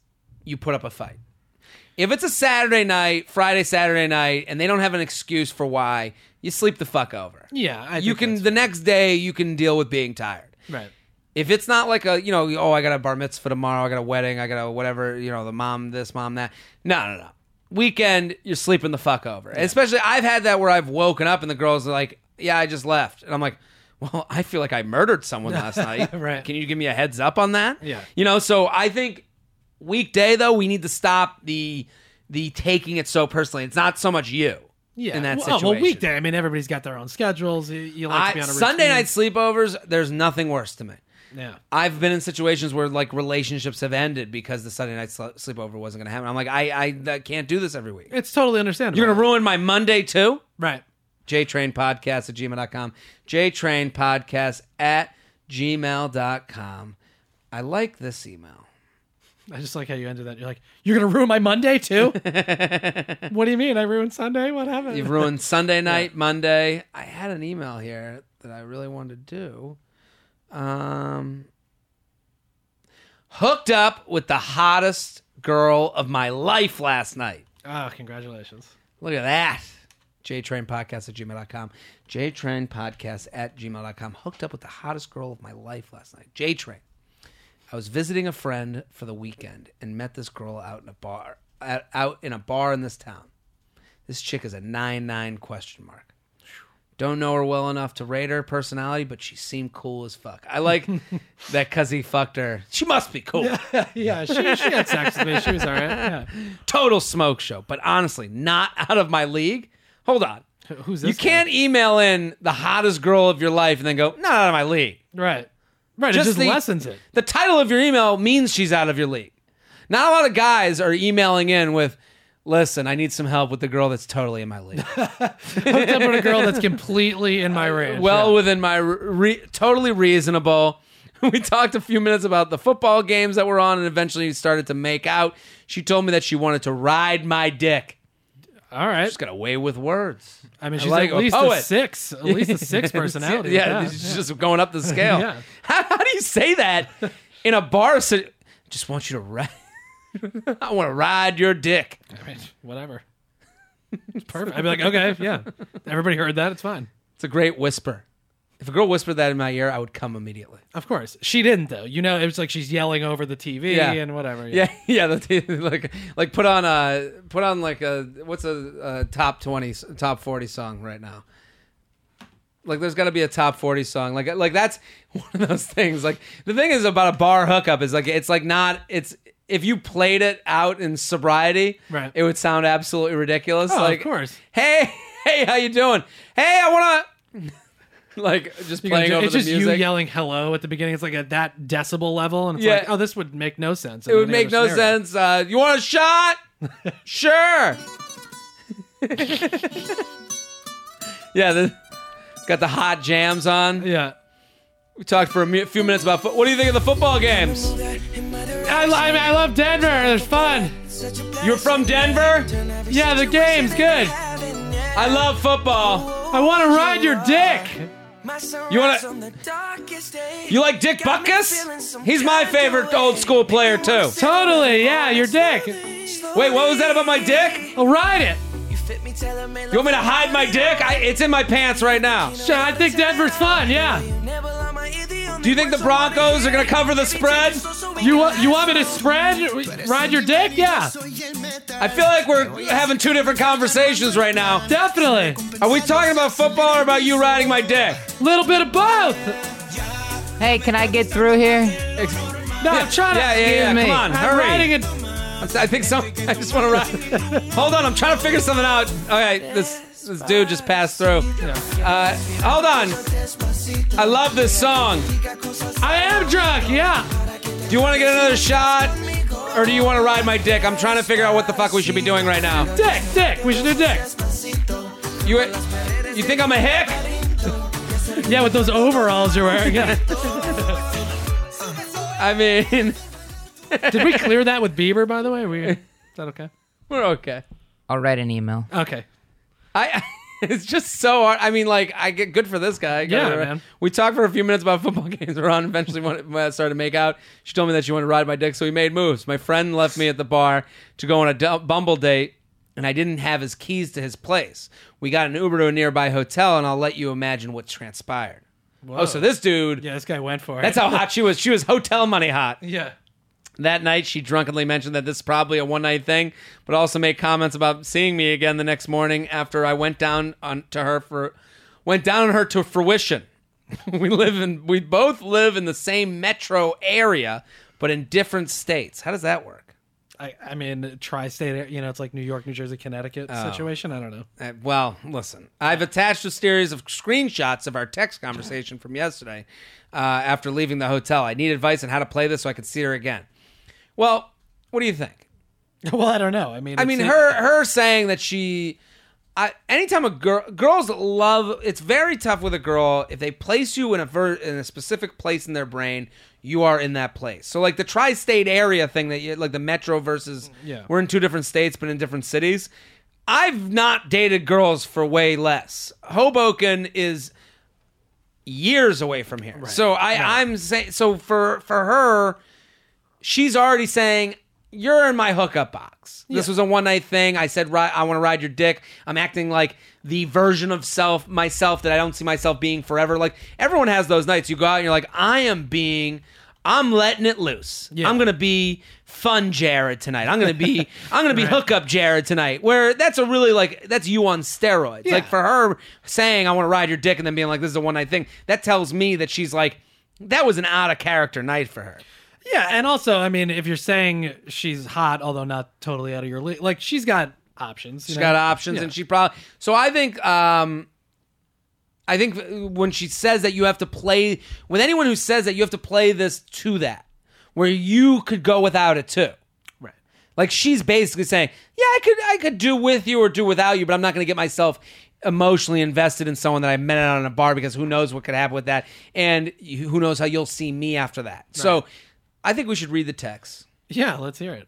you put up a fight. If it's a Saturday night, Friday, Saturday night, and they don't have an excuse for why, you sleep the fuck over. Yeah, I you can the next day you can deal with being tired. Right. If it's not like a, you know, oh, I got a bar mitzvah tomorrow, I got a wedding, I got a whatever, you know, the mom this, mom that. No, no, no. Weekend, you're sleeping the fuck over. Especially, I've had that where I've woken up and the girls are like, yeah, I just left. And I'm like, well, I feel like I murdered someone last night. Right. Can you give me a heads up on that? Yeah. You know, so I think weekday, though, we need to stop the the taking it so personally. It's not so much you. Yeah. In that well, oh, situation. well, weekday. I mean, everybody's got their own schedules. You, you like to be on a Sunday routine. night sleepovers, there's nothing worse to me. Yeah. I've been in situations where like relationships have ended because the Sunday night sl- sleepover wasn't going to happen. I'm like, I, I, I can't do this every week. It's totally understandable. You're going to ruin my Monday too? right. JTrainPodcast at gmail.com. JTrainPodcast at gmail.com. I like this email. I just like how you ended that. You're like, you're gonna ruin my Monday too. what do you mean? I ruined Sunday? What happened? You've ruined Sunday night, Monday. I had an email here that I really wanted to do. Um, hooked up with the hottest girl of my life last night. oh, congratulations. Look at that. JTrainPodcast at gmail.com. JTrainPodcast at gmail.com. Hooked up with the hottest girl of my life last night. JTrain. I was visiting a friend for the weekend and met this girl out in a bar out in a bar in this town. This chick is a nine nine question mark. Don't know her well enough to rate her personality, but she seemed cool as fuck. I like that because he fucked her. She must be cool. yeah, she, she had sex with me. She was all right. Yeah. Total smoke show, but honestly, not out of my league. Hold on. Who's You this? guy? can't email in the hottest girl of your life and then go, not out of my league. Right. Right, it just lessens it. The title of your email means she's out of your league. Not a lot of guys are emailing in with, "Listen, I need some help with the girl that's totally in my league." Hooked up with a girl that's completely in my range. well yeah. within my re- totally reasonable. We talked a few minutes about the football games that were on, and eventually started to make out. She told me that she wanted to ride my dick. All right. She's got a way with words. I mean, she's like at least a, poet. six, at least a six personality. yeah, yeah. she's just going up the scale. Yeah. how, how do you say that in a bar? So, just want you to ride. I want to ride your dick. I mean, whatever. It's perfect. I'd be like, okay, yeah. Everybody heard that. It's fine. It's a great whisper. If a girl whispered that in my ear, I would come immediately. Of course, she didn't though. You know, it was like she's yelling over the TV Yeah. and whatever. Yeah, yeah. The, like, like put on a put on like a what's a, a top twenty, top forty song right now. Like, there's got to be a top forty song. Like, like that's one of those things. Like, the thing is about a bar hookup is like it's like not it's if you played it out in sobriety, Right. it would sound absolutely ridiculous. Oh, of like, course. Hey, hey, how you doing? Hey, I wanna. Like just You can playing do- over it's the just music. you yelling hello at the beginning. It's like at that decibel level, and it's Yeah. like, oh, this would make no sense. It would make no sense. Uh, you want a shot? sure. yeah, the, got the hot jams on. Yeah, We talked for a mi- few minutes about. Fo- what do you think of the football games? I, lo- I, mean, I love Denver. It's fun. You're from Denver. Yeah, the game's good. I love football. I want to ride your dick. You wanna- You like Dick Butkus? He's my favorite old school player too. Totally. Yeah, your dick. Wait, what was that about my dick? I'll ride it. You want me to hide my dick? I, it's in my pants right now. Sure, I think Denver's fun. Yeah. Do you think the Broncos are gonna cover the spread? You want you want me to spread ride your dick? Yeah, I feel like we're having two different conversations right now. definitely. Are we talking about football or about you riding my dick? Little bit of both. Hey, can I get through here? No, I'm trying to. Yeah, yeah, yeah. me. Come on, I'm hurry. riding it. I think so. I just want to ride. hold on, I'm trying to figure something out. Okay, this this dude just passed through. Uh, hold on. I love this song. I am drunk. Yeah. Do you want to get another shot, or do you want to ride my dick? I'm trying to figure out what the fuck we should be doing right now. Dick, dick. We should do dick. You you think I'm a hick? Yeah, with those overalls you're wearing. I mean, Did we clear that with Bieber? By the way, we is that okay? we're okay. I'll write an email. Okay. I it's just so hard. I mean, like I get good for this guy. Yeah, man. We talked for a few minutes about football games. We're on. Eventually, when uh, when started to make out, she told me that she wanted to ride my dick, so we made moves. My friend left me at the bar to go on a Bumble date, and I didn't have his keys to his place. We got an Uber to a nearby hotel, and I'll let you imagine what transpired. Oh, so this dude. Yeah, this guy went for it. That's how hot she was. She was hotel money hot. Yeah. That night, she drunkenly mentioned that this is probably a one night thing, but also made comments about seeing me again the next morning after I went down on to her for went down on her to fruition. we live in we both live in the same metro area, but in different states. How does that work? I, I mean, tri-state. You know, it's like New York, New Jersey, Connecticut situation. I don't know. Uh, well, listen, I've attached a series of screenshots of our text conversation from yesterday uh, after leaving the hotel. I need advice on how to play this so I can see her again. Well, what do you think? Well, I don't know. I mean, I mean, her her saying that she, I, anytime a girl, girls love. It's very tough with a girl if they place you in a ver, in a specific place in their brain. You are in that place. So like the tri-state area thing that you like the metro versus Yeah. we're in two different states but in different cities. I've not dated girls for way less. Hoboken is years away from here. So I I'm saying so for for her she's already saying you're in my hookup box. This was a one night thing. I said "Ri- I want to ride your dick. I'm acting like the version of self myself that I don't see myself being forever. Like everyone has those nights. You go out and you're like, I am being, I'm letting it loose. Yeah. I'm gonna be fun Jared tonight. I'm gonna be I'm gonna be hookup Jared tonight. Where that's a really like that's you on steroids. Yeah. Like for her saying I want to ride your dick and then being like this is a one night thing. That tells me that she's like that was an out of character night for her. Yeah, and also, I mean, if you're saying she's hot, although not totally out of your league, like she's got options. She's know? got options, Yeah. and she probably. So I think, um, I think when she says that you have to play with anyone who says that you have to play this to that, where you could go without it too. Right. Like she's basically saying, "Yeah, I could I could do with you or do without you, but I'm not going to get myself emotionally invested in someone that I met out on a bar because who knows what could happen with that, and who knows how you'll see me after that." So, I think we should read the text. Yeah, let's hear it.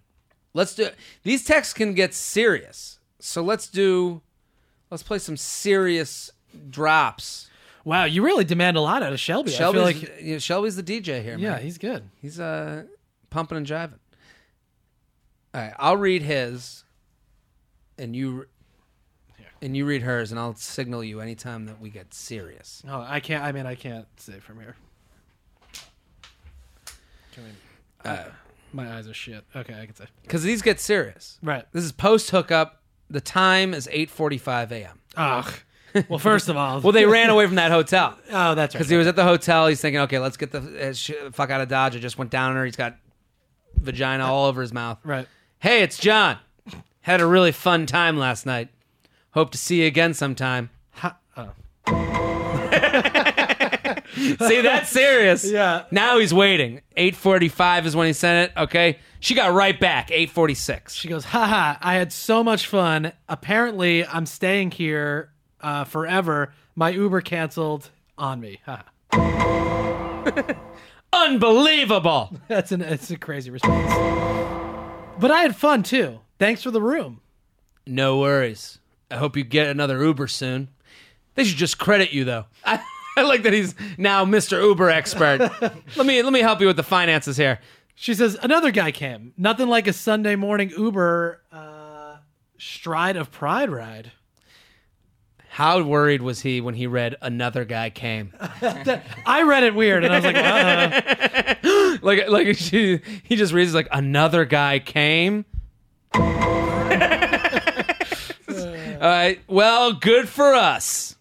Let's do these texts can get serious. So let's do let's play some serious drops. Wow, you really demand a lot out of Shelby. Shelby's, I feel like you know, Shelby's the DJ here. yeah, man. he's good. he's uh pumping and jiving. All right, I'll read his, and you, and you read hers, and I'll signal you anytime that we get serious. Oh, I can't. I mean, I can't say from here. Can we, uh, my eyes are shit. Okay, I can say. Because these get serious. Right. This is post hookup. The time is eight forty-five a.m. Ugh. Well, first of all, Well, they ran away from that hotel. Oh, that's right. Because he was at the hotel, he's thinking, okay, let's get the uh, sh- fuck out of Dodge. I just went down on her. He's got vagina all over his mouth. right. Hey, it's John. Had a really fun time last night. Hope to see you again sometime. Ha- oh. See, that's serious. Yeah. Now he's waiting. 8:45 is when he sent it. Okay. She got right back. 8:46. She goes, haha, I had so much fun. Apparently, I'm staying here uh, forever. My Uber canceled on me. Haha. Unbelievable. That's an it's a crazy response. But I had fun too. Thanks for the room. No worries. I hope you get another Uber soon. They should just credit you though. I, I like that he's now Mr. Uber expert. let me let me help you with the finances here. She says another guy came. Nothing like a Sunday morning Uber uh, stride of pride ride. How worried was he when he read another guy came? I read it weird, and I was like, uh, like like she, he just reads like another guy came. All right. Well, good for us.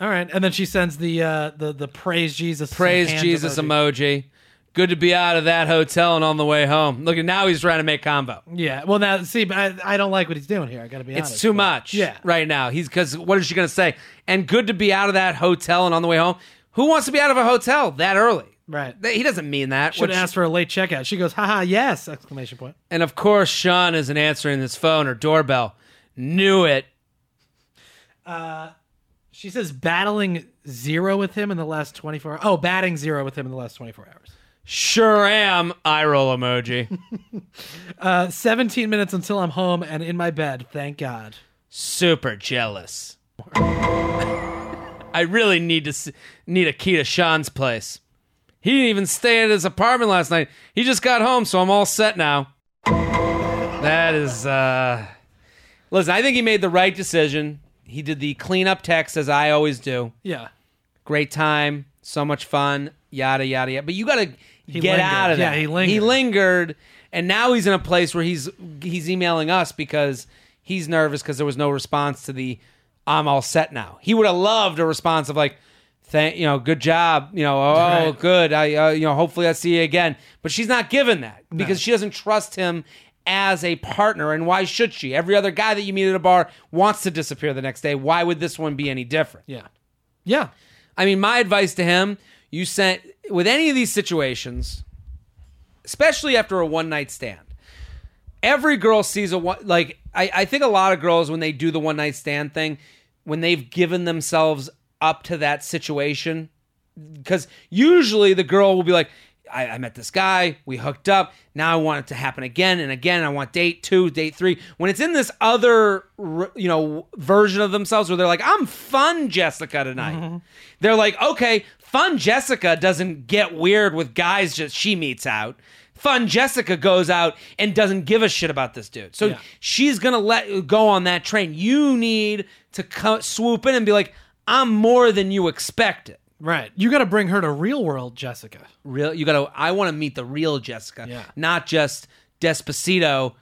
All right. And then she sends the uh, the the praise Jesus, Praise hand Jesus emoji. Good to be out of that hotel and on the way home. Look at now he's trying to make combo. Yeah. Well, now see, but I, I don't like what he's doing here. I got to be honest. It's too but- much. Yeah. Right now. He's because what is she gonna say? And good to be out of that hotel and on the way home. Who wants to be out of a hotel that early? Right. He doesn't mean that. Should What asked for a late checkout. She goes, haha, yes! Exclamation point. And of course, Sean isn't answering his phone or doorbell. Knew it. She says battling zero with him in the last 24 Oh, batting zero with him in the last 24 hours. Sure am. Eye roll emoji. Uh, 17 minutes until I'm home and in my bed. Thank God. Super jealous. I really need to s- need a key to Sean's place. He didn't even stay at his apartment last night. He just got home, so I'm all set now. That is uh Listen, I think he made the right decision. He did the cleanup text as I always do. Yeah. great time, so much fun, yada yada yada. But you got to get lingered. out of Yeah, he lingered. He lingered, and now he's in a place where he's he's emailing us because he's nervous because there was no response to the "I'm all set now." He would have loved a response of like. Thank you know, good job. You know, oh, Right. good. I, uh, you know, hopefully I see you again. But she's not given that because she doesn't trust him as a partner. And why should she? Every other guy that you meet at a bar wants to disappear the next day. Why would this one be any different? Yeah. Yeah. I mean, my advice to him: you sent with any of these situations, especially after a one night stand. Every girl sees a one like I, I think a lot of girls when they do the one night stand thing, when they've given themselves up to that situation, because usually the girl will be like, I, I met this guy, we hooked up, now I want it to happen again and again. I want date two, date three. When it's in this other, you know, version of themselves where they're like, I'm fun, Jessica tonight. Mm-hmm. They're like, okay, fun Jessica doesn't get weird with guys just she meets out. Fun Jessica goes out and doesn't give a shit about this dude. So Yeah. she's gonna let go on that train. You need to co- swoop in and be like, I'm more than you expected. Right. You got to bring her to real world Jessica. Real, you gotta. I want to meet the real Jessica, Yeah. not just Despacito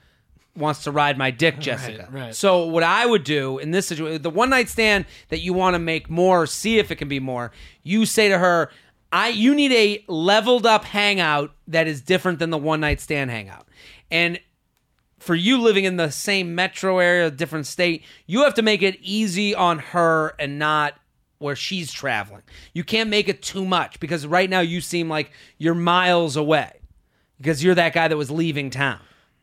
wants to ride my dick, Jessica. right. So what I would do in this situation, the one night stand that you want to make more, see if it can be more. You say to her, "I, you need a leveled up hangout that is different than the one night stand hangout," and for you living in the same metro area, different state, you have to make it easy on her and not where she's traveling. You can't make it too much because right now you seem like you're miles away because you're that guy that was leaving town.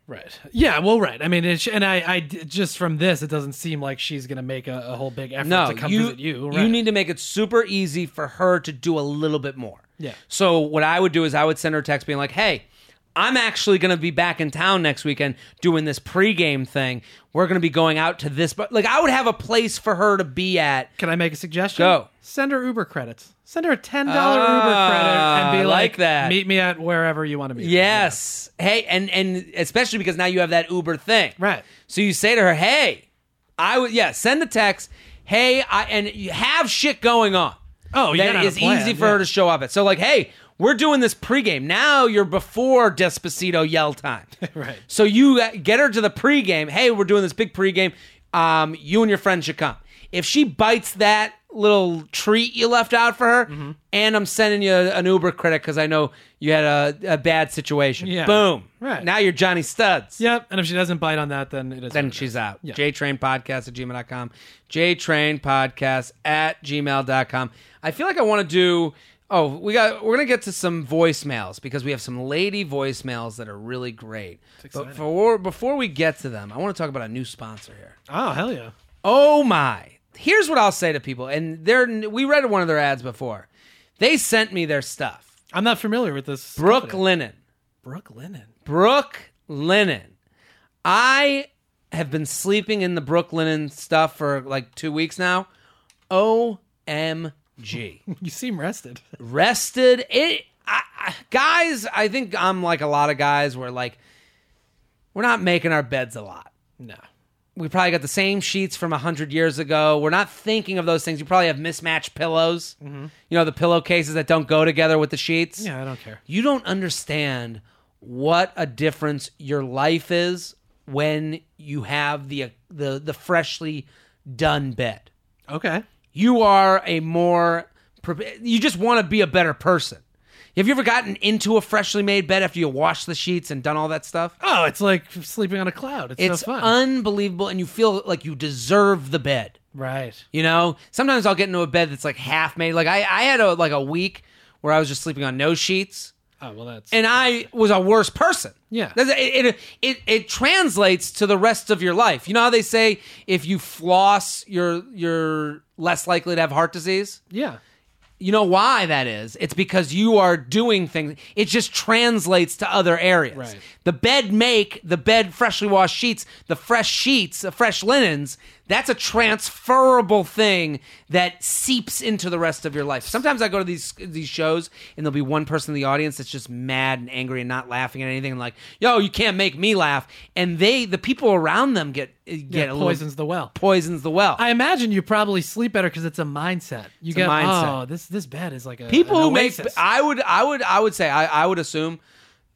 Right. Yeah. Well, right. I mean, it's, and I, I, just from this, it doesn't seem like she's gonna make a, a whole big effort No, to come you visit you. Right. you need to make it super easy for her to do a little bit more. Yeah. So what I would do is I would send her a text being like, "Hey, I'm actually going to be back in town next weekend doing this pregame thing. We're going to be going out to this, but like I would have a place for her to be at. Can I make a suggestion? Go. Send her Uber credits. Send her a ten dollar Uber ah, credit and be like, like that. Meet me at wherever you want to meet. Yes. Hey, and and especially because now you have that Uber thing. Right. So you say to her, "Hey, I would yeah, send the text. Hey, I and you have shit going on. Oh, yeah, that gotta have a is easy for yeah. her to show up at. So like, hey, we're doing this pregame. Now you're before Despacito yell time. Right. So you get her to the pregame. Hey, we're doing this big pregame. Um, you and your friend should come. If she bites that little treat you left out for her, Mm-hmm. and I'm sending you an Uber credit because I know you had a, a bad situation. Yeah. Boom. Right. Now you're Johnny Studs. Yep. And if she doesn't bite on that, then it is. Then she's out. Yeah. JTrain Podcast at gmail.com. JTrain Podcast at gmail.com. I feel like I want to do. Oh, we got. We're gonna get to some voicemails because we have some lady voicemails that are really great. But for before we get to them, I want to talk about a new sponsor here. Oh hell yeah. Oh my! Here's what I'll say to people, and they're we read one of their ads before. They sent me their stuff. I'm not familiar with this. Brook. Linen. Brook Linen. Brook Linen. I have been sleeping in the Brook Linen stuff for like two weeks now. OMG. You seem rested. Rested. It, I, I, guys, I think I'm like a lot of guys where like, we're not making our beds a lot. No. We probably got the same sheets from 100 years ago. We're not thinking of those things. You probably have mismatched pillows. Mm-hmm. You know, the pillowcases that don't go together with the sheets. Yeah, I don't care. You don't understand what a difference your life is when you have the the the freshly done bed. Okay. You are a more you just want to be a better person. Have you ever gotten into a freshly made bed after you washed the sheets and done all that stuff? Oh, it's like sleeping on a cloud. It's, It's so fun. unbelievable and you feel like you deserve the bed. right. You know, sometimes I'll get into a bed that's like half made. Like I, I had a like a week where I was just sleeping on no sheets, Oh well, that's and I was a worse person. Yeah. That's- it, it it it translates to the rest of your life. You know how they say if you floss, you're you're less likely to have heart disease. yeah. You know why that is? It's because you are doing things. It just translates to other areas. Right. The bed make, the bed freshly washed sheets, the fresh sheets, the fresh linens, that's a transferable thing that seeps into the rest of your life. Sometimes I go to these these shows and there'll be one person in the audience that's just mad and angry and not laughing at anything and like, "Yo, you can't make me laugh." And they the people around them get eh, get Yeah, a little poisons the well. poisons the well. I imagine you probably sleep better because it's a mindset. You a get mindset. oh this this bed is like a people who make i would i would i would say I, I would assume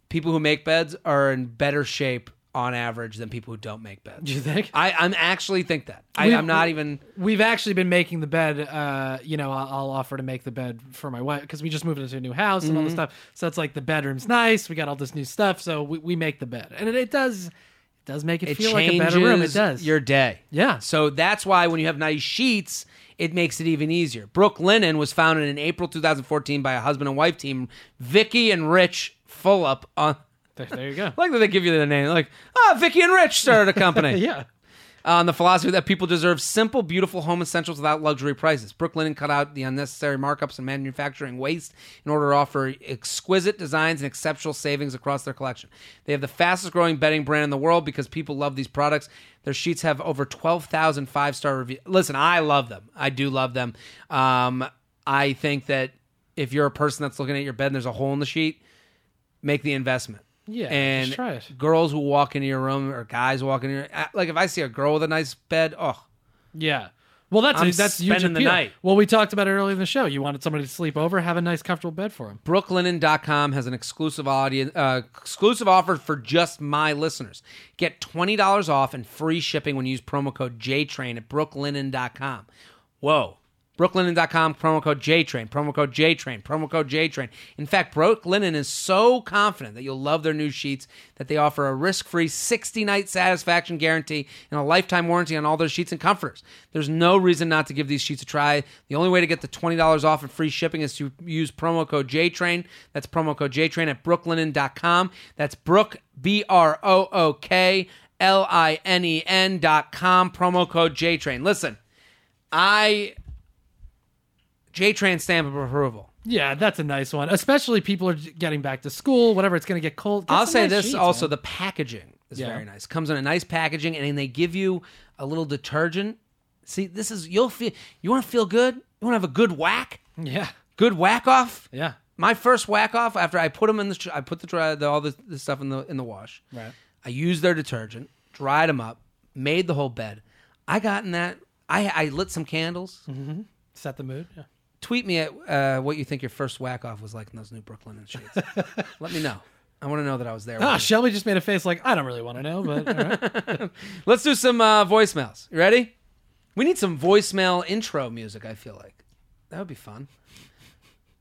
people who make beds are in better shape on average than people who don't make beds Do you think? i i'm actually think that I, i'm not even We've actually been making the bed. Uh, you know, I'll, I'll offer to make the bed for my wife because we just moved into a new house and all Mm-hmm. this stuff. So it's like the bedroom's nice. We got all this new stuff, so we, we make the bed, and it, it does it does make it, it feel like a better room. It does. your day Yeah. so that's why when you have nice sheets it makes it even easier brook linen was founded in april 2014 by a husband and wife team vicky and rich Fulop on there, there you go. Like that they give you the name like ah vicky and rich started a company yeah. on the philosophy that people deserve simple, beautiful home essentials without luxury prices. Brooklinen cut out the unnecessary markups and manufacturing waste in order to offer exquisite designs and exceptional savings across their collection. They have the fastest growing bedding brand in the world because people love these products. Their sheets have over 12,000 five star reviews. Listen, I love them. I do love them. Um, I think that if you're a person that's looking at your bed and there's a hole in the sheet, make the investment. Yeah, and it. girls who walk into your room or guys walking in your uh, like if I see a girl with a nice bed, oh, Yeah. Well, that's I'm that's huge spending the appeal. night. Well, we talked about it earlier in the show. You wanted somebody to sleep over, have a nice, comfortable bed for him. Brooklinen.com has an exclusive audience, uh, exclusive offer for just my listeners. Get twenty dollars off and free shipping when you use promo code JTrain at Brooklinen.com. Whoa, Brooklinen.com, promo code JTrain, promo code JTrain, promo code JTrain. In fact, Brooklinen is so confident that you'll love their new sheets that they offer a risk free 60 night satisfaction guarantee and a lifetime warranty on all their sheets and comforters. There's no reason not to give these sheets a try. The only way to get the $20 off and free shipping is to use promo code JTrain. That's promo code JTrain at brooklinen.com. That's Brook, B R O O K L I N E N.com, promo code JTrain. Listen, I. JTrain stamp of approval. Yeah, that's a nice one. Especially people are getting back to school, whatever. It's going to get cold. Get I'll say nice this sheets, also man. the packaging is Yeah. very nice. Comes in a nice packaging and then they give you a little detergent. See, this is you'll feel you want to feel good? You want to have a good whack? yeah, Good whack off? yeah, My first whack off after I put them in the I put the, dry, the all the, the stuff in the in the wash. right. I used their detergent, dried them up, made the whole bed. I got in that I I lit some candles. Mm-hmm. Set the mood. Yeah. Tweet me at uh, what you think your first whack off was like in those new Brooklinen sheets. Let me know. I want to know that I was there. Ah. Shelby just made a face like I don't really want to know, but all right. Let's do some uh, voicemails. You ready? We need some voicemail intro music. I feel like that would be fun.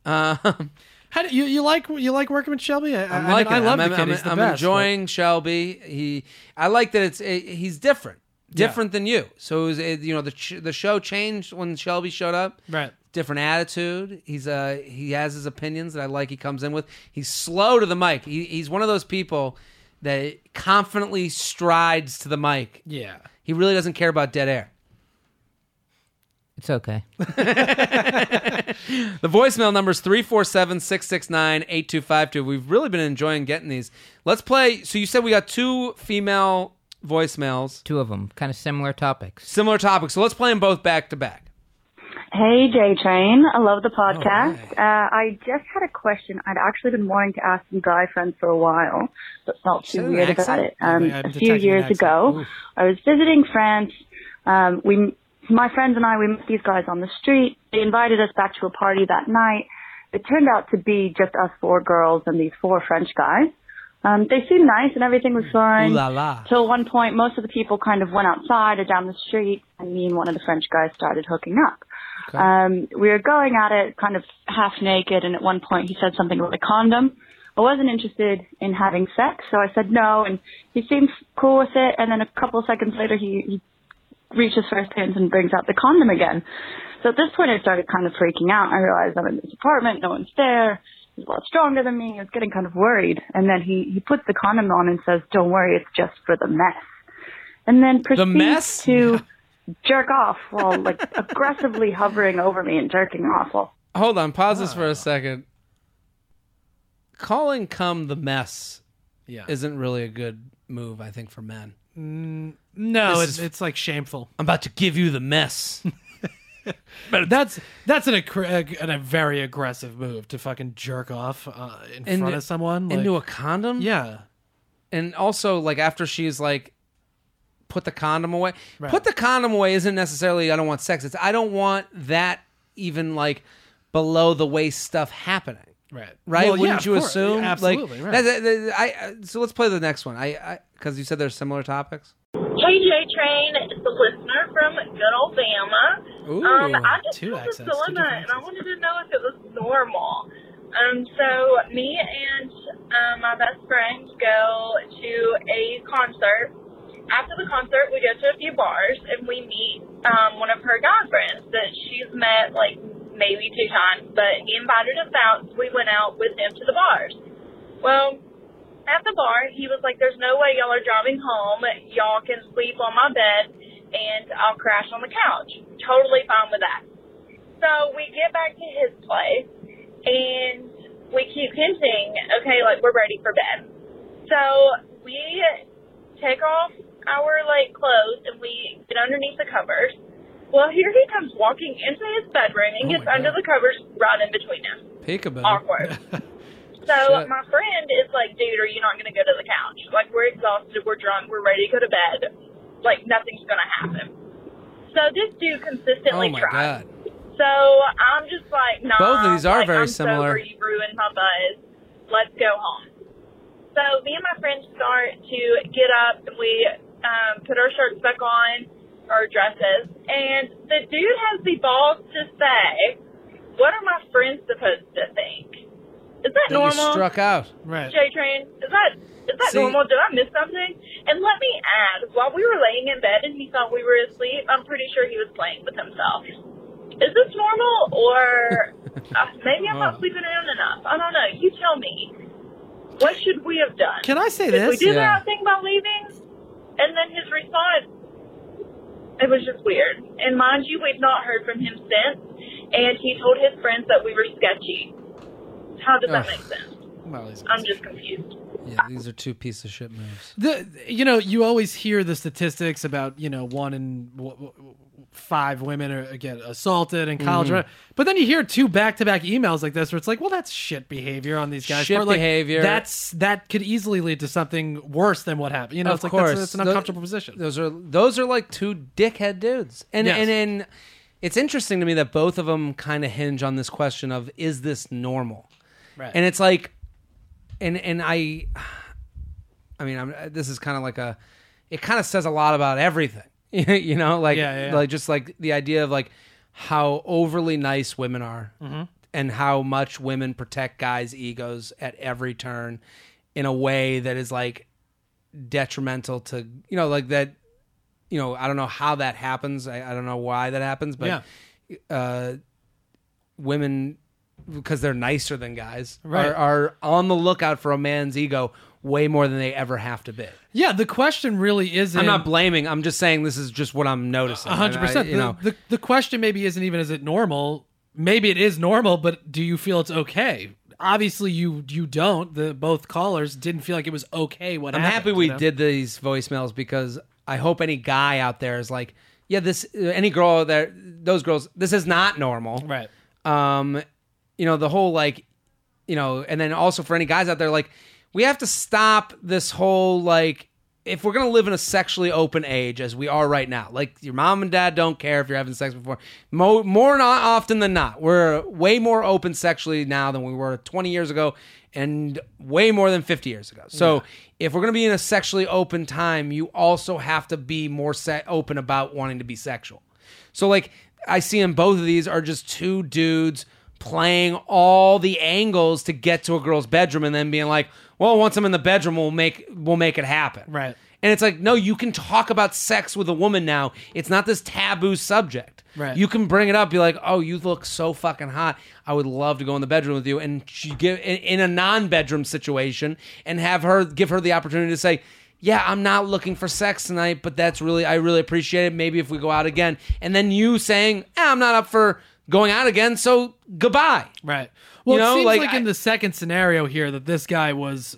Um, How do you you like you like working with Shelby? I, I'm I, liking I, it. love I'm, the kid. I'm- He's the I'm best, enjoying Shelby. He, I like that it's eh, he's different, different than you. So it was, eh, you know the ch- the show changed when Shelby showed up. right. Different attitude. He's uh he has his opinions that I like. He comes in with. He's slow to the mic. He, he's one of those people that confidently strides to the mic. Yeah. He really doesn't care about dead air. It's okay. The voicemail number is 347 669 8252. We've really been enjoying getting these. Let's play. So you said we got two female voicemails, Two of them, kind of similar topics. similar topics. So let's play them both back to back. Hey, J Train. I love the podcast. uh, I just had a question. I'd actually been wanting to ask some guy friends for a while, but felt too weird about it. Um, a few years ago, Oof. I was visiting France. Um, we, my friends and I, we met these guys on the street. They invited us back to a party that night. It turned out to be just us four girls and these four French guys. Um, they seemed nice and everything was fine. Ooh la la. Till one point, most of the people kind of went outside or down the street, and me and one of the French guys started hooking up. Um, we were going at it kind of half naked, and at one point he said something about a condom. I wasn't interested in having sex, so I said no, and he seemed cool with it. And then a couple of seconds later, he, he reaches for his pants and brings out the condom again. So at this point, I started kind of freaking out. I realized I'm in this apartment, no one's there. He's a lot stronger than me. I was getting kind of worried. And then he, he puts the condom on and says, don't worry, it's just for the mess. And then proceeds mess? to jerk off while like aggressively hovering over me and jerking off while Hold on. Pause this for a second. Calling cum the mess Yeah. isn't really a good move, I think, for men. no, This it's, is- it's like shameful. I'm about to give you the mess. But that's that's an aggr- an, a very aggressive move to fucking jerk off uh, in Into- front of someone. Like, Into a condom? yeah. and also like after she's like put the condom away Right. put the condom away isn't necessarily i don't want sex it's i don't want that even like below the waist stuff happening Right. right Well, wouldn't of you course. assume Yeah, like absolutely. right. that- that- that- I, I- so let's play the next one i because you said there's similar topics Hey, J Train, it's a listener from good old Bama. Ooh, um, I just two had this accents, two dilemma, different and I wanted to know if it was normal. Um, so me and um, my best friend go to a concert. After the concert, we go to a few bars, and we meet um, one of her guy friends that she's met like maybe two times, but he invited us out, so we went out with him to the bars. Well, at the bar, he was like, "There's no way y'all are driving home. Y'all can sleep on my bed, and I'll crash on the couch. Totally fine with that." So we get back to his place, and we keep hinting, "Okay, like we're ready for bed." So we take off our like clothes and we get underneath the covers. Well, here he comes walking into his bedroom and Oh gets under the covers right in between us. peekaboo Awkward. So Shit. my friend is like, dude, are you not going to go to the couch? Like we're exhausted, we're drunk, we're ready to go to bed. Like nothing's going to happen. So this dude consistently oh my tries. god So I'm just like, nah. Both of these are like, very I'm similar. Sober, you ruined my buzz. Let's go home. So me and my friends start to get up and we um, put our shirts back on. our dresses, and the dude has the balls to say, "What are my friends supposed to think?" Is that That you normal? struck out. Right. J Train, is that is that See- normal? Did I miss something? And let me add, while we were laying in bed and he thought we were asleep, I'm pretty sure he was playing with himself. Is this normal, or uh, maybe I'm not Oh. sleeping around enough? I don't know. You tell me. What should we have done? Can I say Did we this? do Yeah. the right thing about leaving? And then his response, it was just weird. And mind you, we've not heard from him since. And he told his friends that we were sketchy. How does that Ugh. make sense? Well, he's- I'm just confused. yeah, these are two piece of shit moves. The you know you always hear the statistics about you know one in w- w- five women are get assaulted in college, Mm-hmm. But then you hear two back to back emails like this where it's like, well, that's shit behavior on these guys. Shit Or, like, behavior. That's that could easily lead to something worse than what happened. You know, of it's like course, that's, that's an uncomfortable position. Those are those are like two dickhead dudes, and Yes. and and it's interesting to me that both of them kind of hinge on this question of is this normal, Right. and it's like, and and I, I mean, I'm, this is kind of like a, it kind of says a lot about everything, you know, like Yeah, yeah, yeah. like just like the idea of like how overly nice women are, Mm-hmm. and how much women protect guys' egos at every turn, in a way that is like detrimental to you know like that you know i don't know how that happens i, I don't know why that happens but uh women because they're nicer than guys Right. are, are on the lookout for a man's ego way more than they ever have to be yeah, the question really isn't. i'm not blaming i'm just saying this is just what i'm noticing A hundred I- I- percent. you know The, the the question maybe isn't even is it normal. Maybe it is normal, but do you feel it's okay? Obviously, you you don't. The both callers didn't feel like it was okay. What i'm happened, happy we you know? did these voicemails because i hope any guy out there is like yeah this any girl out there those girls this is not normal Right. um you know the whole like you know and then also for any guys out there like we have to stop this whole like if we're gonna live in a sexually open age as we are right now like your mom and dad don't care if you're having sex before. Mo- more not often than not we're way more open sexually now than we were 20 years ago and way more than 50 years ago. So if we're gonna be in a sexually open time you also have to be more se- open about wanting to be sexual. So like I see in both of these are just two dudes playing all the angles to get to a girl's bedroom and then being like, "Well, once I'm in the bedroom, we'll make we'll make it happen." Right. And it's like, no, you can talk about sex with a woman now. It's not this taboo subject. Right. You can bring it up. Be like, "Oh, you look so fucking hot. I would love to go in the bedroom with you." And she give in, a non-bedroom situation, and have her give her the opportunity to say, "Yeah, I'm not looking for sex tonight, but that's really I really appreciate it. Maybe if we go out again." And then you saying, eh, "I'm not up for going out again, so goodbye." Right. Well, You know, it seems like, like, I- in the second scenario here that this guy was,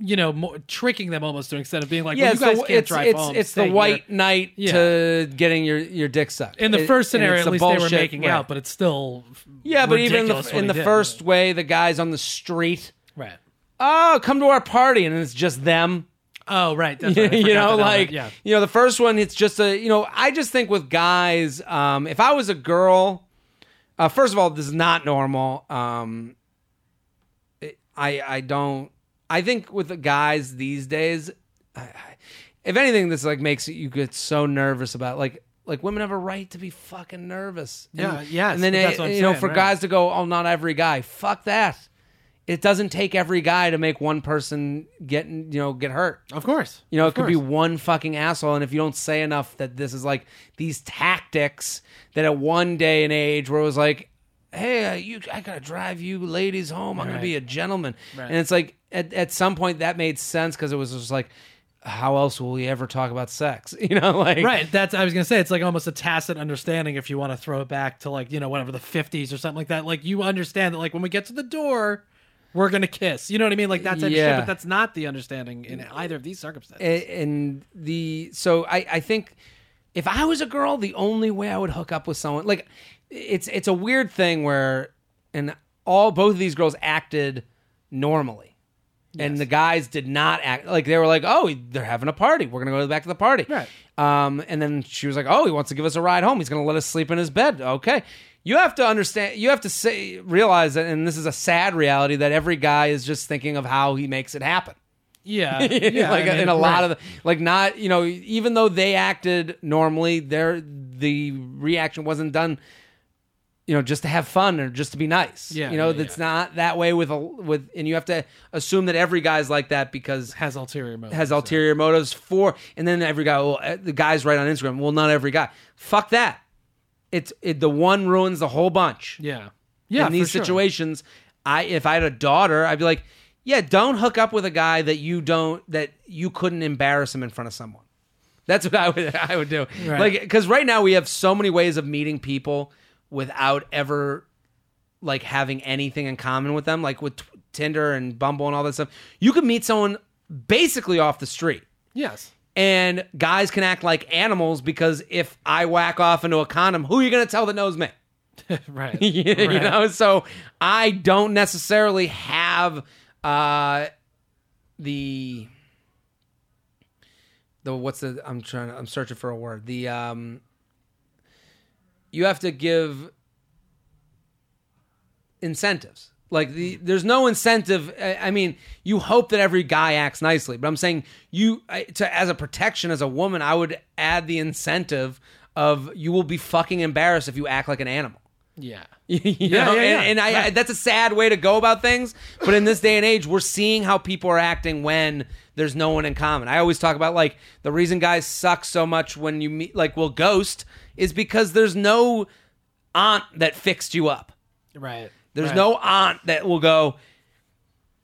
you know, mo- tricking them almost to instead of being like, well, you guys the, can't it's, drive it's, home. it's the here." white knight Yeah. to getting your, your dick sucked. In the first and scenario, at least they were making right. out, but it's still Yeah, but even in the, in the did. first way, the guy's on the street. right. Oh, come to our party, and it's just them. Oh, right. That's right. You know, like yeah. you know, the first one, it's just a you know. I just think with guys, um, if I was a girl, uh, first of all, this is not normal. Um, it- I I don't. I think with the guys these days, I, if anything, this like makes you get so nervous about like. Like women have a right to be fucking nervous. Yeah, yeah. And then I'm you know, for right. guys to go, oh, not every guy. Fuck that. It doesn't take every guy to make one person get you know get hurt. Of course. You know, it could be one fucking asshole, and if you don't say enough that this is like these tactics that at one day and age where it was like, hey, uh, you, I gotta drive you ladies home. I'm gonna be a gentleman, and it's like at at some point that made sense because it was just like, how else will we ever talk about sex? You know, like Right. That's I was gonna say it's like almost a tacit understanding if you want to throw it back to like, you know, whatever the fifties or something like that. Like you understand that like when we get to the door, we're gonna kiss. You know what I mean? Like that's that shit, Yeah. but that's not the understanding in either of these circumstances. A- and the so I I think if I was a girl, the only way I would hook up with someone like it's it's a weird thing where and all both of these girls acted normally. And the guys did not act like they were like, oh, they're having a party. We're gonna go back to the party. Right. Um, and then she was like, oh, he wants to give us a ride home. He's gonna let us sleep in his bed. Okay. You have to understand. You have to say realize that, and this is a sad reality that every guy is just thinking of how he makes it happen. Yeah, yeah. like I mean, in a lot right. of the like not you know even though they acted normally their the reaction wasn't done you know just to have fun or just to be nice Yeah, you know yeah, it's not that way with a with and you have to assume that every guy's like that because has ulterior motives. has ulterior motives for and then every guy well eh, the guys right on instagram well not every guy fuck that it's it, the one ruins the whole bunch Yeah, yeah. in these sure. situations i if i had a daughter i'd be like yeah don't hook up with a guy that you don't that you couldn't embarrass him in front of someone that's what i would i would do Right. like because right now we have so many ways of meeting people without ever like having anything in common with them like with tinder and bumble and all that stuff you could meet someone basically off the street Yes. And guys can act like animals because if i whack off into a condom who are you going to tell that knows me right. you Right. know so i don't necessarily have uh the the what's the i'm trying i'm searching for a word the um you have to give incentives like the there's no incentive I- i mean you hope that every guy acts nicely but i'm saying you I- to as a protection as a woman i would add the incentive of you will be fucking embarrassed if you act like an animal Yeah. you Yeah, know? yeah, yeah. and, and I, I that's a sad way to go about things but in this day and age we're seeing how people are acting when there's no one in common i always talk about like the reason guys suck so much when you meet like will ghost is because there's no aunt that fixed you up Right. There's Right. no aunt that will go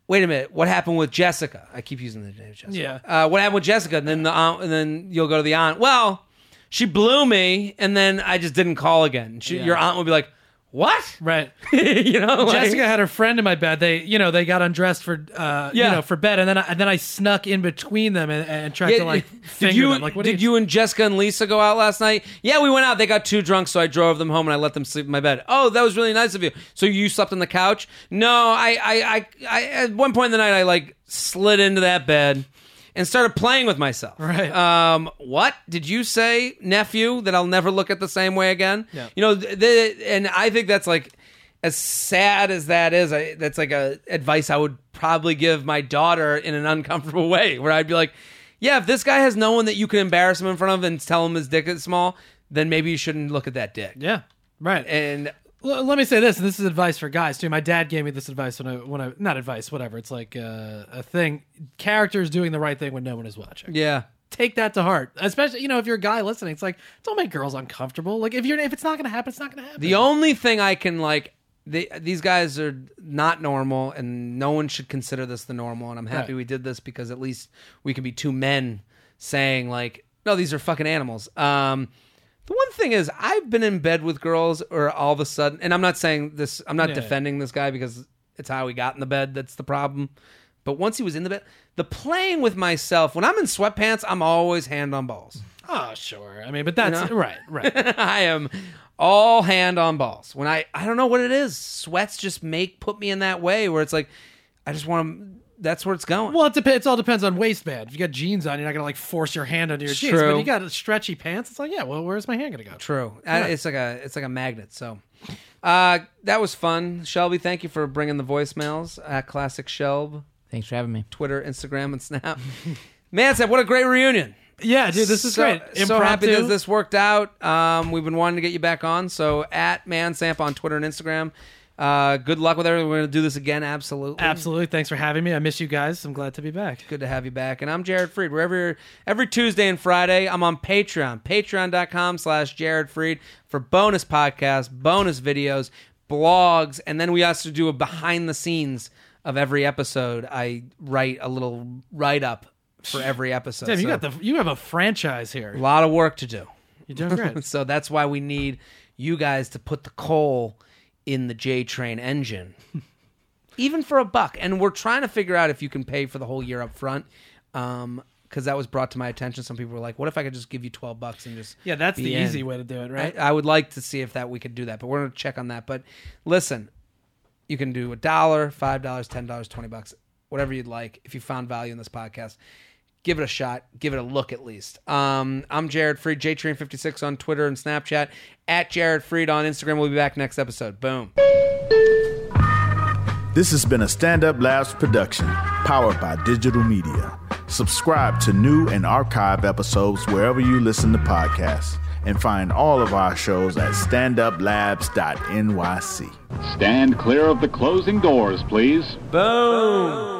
wait a minute what happened with jessica i keep using the name jessica Yeah. uh, what happened with jessica and then the aunt and then you'll go to the aunt well she blew me and then i just didn't call again she, Yeah. your aunt will be like what Right. you know like- Jessica had her friend in my bed. They, you know, they got undressed for, uh, you know, for bed, and then I, and then I snuck in between them and, and tried Yeah, to like did finger you them. Like, what did you and Jessica and Lisa go out last night? Yeah, we went out. They got too drunk, so I drove them home and I let them sleep in my bed. Oh, that was really nice of you. So you slept on the couch? No, I, I, I, I at one point in the night, I like slid into that bed and started playing with myself. Right. Um. What did you say, nephew? That I'll never look at the same way again. Yeah. You know, th- the, and I think that's like. As sad as that is, I, that's like a advice I would probably give my daughter in an uncomfortable way, where I'd be like, yeah, if this guy has no one that you can embarrass him in front of and tell him his dick is small, then maybe you shouldn't look at that dick. Yeah. Right. And L- let me say this, and this is advice for guys too. My dad gave me this advice when I when I not advice, whatever. It's like uh, a thing. Characters doing the right thing when no one is watching. yeah, Take that to heart, especially you know if you're a guy listening. It's like don't make girls uncomfortable. Like if you're if it's not gonna happen, it's not gonna happen. the only thing I can like, they, these guys are not normal, and no one should consider this the normal. And I'm happy Right. we did this because at least we can be two men saying like, no, these are fucking animals. Um, the one thing is, I've been in bed with girls, or all of a sudden, and I'm not saying this, I'm not Yeah. defending this guy because it's how he got in the bed. That's the problem. But once he was in the bed, the playing with myself, when I'm in sweatpants, I'm always hand on balls. oh sure. I mean, but that's know? right, right. I am all hand on balls. When I I don't know what it is. Sweats just make put me in that way where it's like I just want to that's where it's going. Well, it depends. It all depends on waistband. If you got jeans on, you're not gonna like force your hand under your jeans. True. But you got stretchy pants. It's like, yeah. Well, where's my hand gonna go? True. Uh, It's like a it's like a magnet. So uh that was fun. Shelby, thank you for bringing the voicemails at Classic Shelb, Thanks for having me. Twitter, Instagram, and Snap. Man said, what a great reunion. Yeah, dude, this is so, great. So happy that this worked out. Um, we've been wanting to get you back on. So at Mansamp on Twitter and Instagram. Uh, good luck with everything. We're going to do this again. Absolutely. Absolutely. Thanks for having me. I miss you guys. I'm glad to be back. Good to have you back. And I'm Jared Freid. Wherever you're, every Tuesday and Friday, I'm on Patreon. Patreon.com slash Jared Freid for bonus podcasts, bonus videos, blogs, and then we also do a behind the scenes of every episode. I write a little write up for every episode. Damn, you So got the you have a franchise here. a lot of work to do. You're doing great. So that's why we need you guys to put the coal in the J Train engine, even for a buck. And we're trying to figure out if you can pay for the whole year up front. Um, because that was brought to my attention. Some people were like, "What if I could just give you twelve bucks and just yeah, that's the in?" easy way to do it, right? I, I would like to see if that we could do that, but we're gonna check on that. But listen, you can do a dollar, five dollars, ten dollars, twenty bucks, whatever you'd like. If you found value in this podcast, give it a shot, give it a look at least. Um, I'm Jared Freid, JTrain56 on Twitter and Snapchat, at Jared Freid on Instagram. We'll be back next episode. Boom. This has been a Stand Up Labs production, powered by digital media. Subscribe to new and archive episodes wherever you listen to podcasts, and find all of our shows at standuplabs.nyc. Stand clear of the closing doors, please. Boom.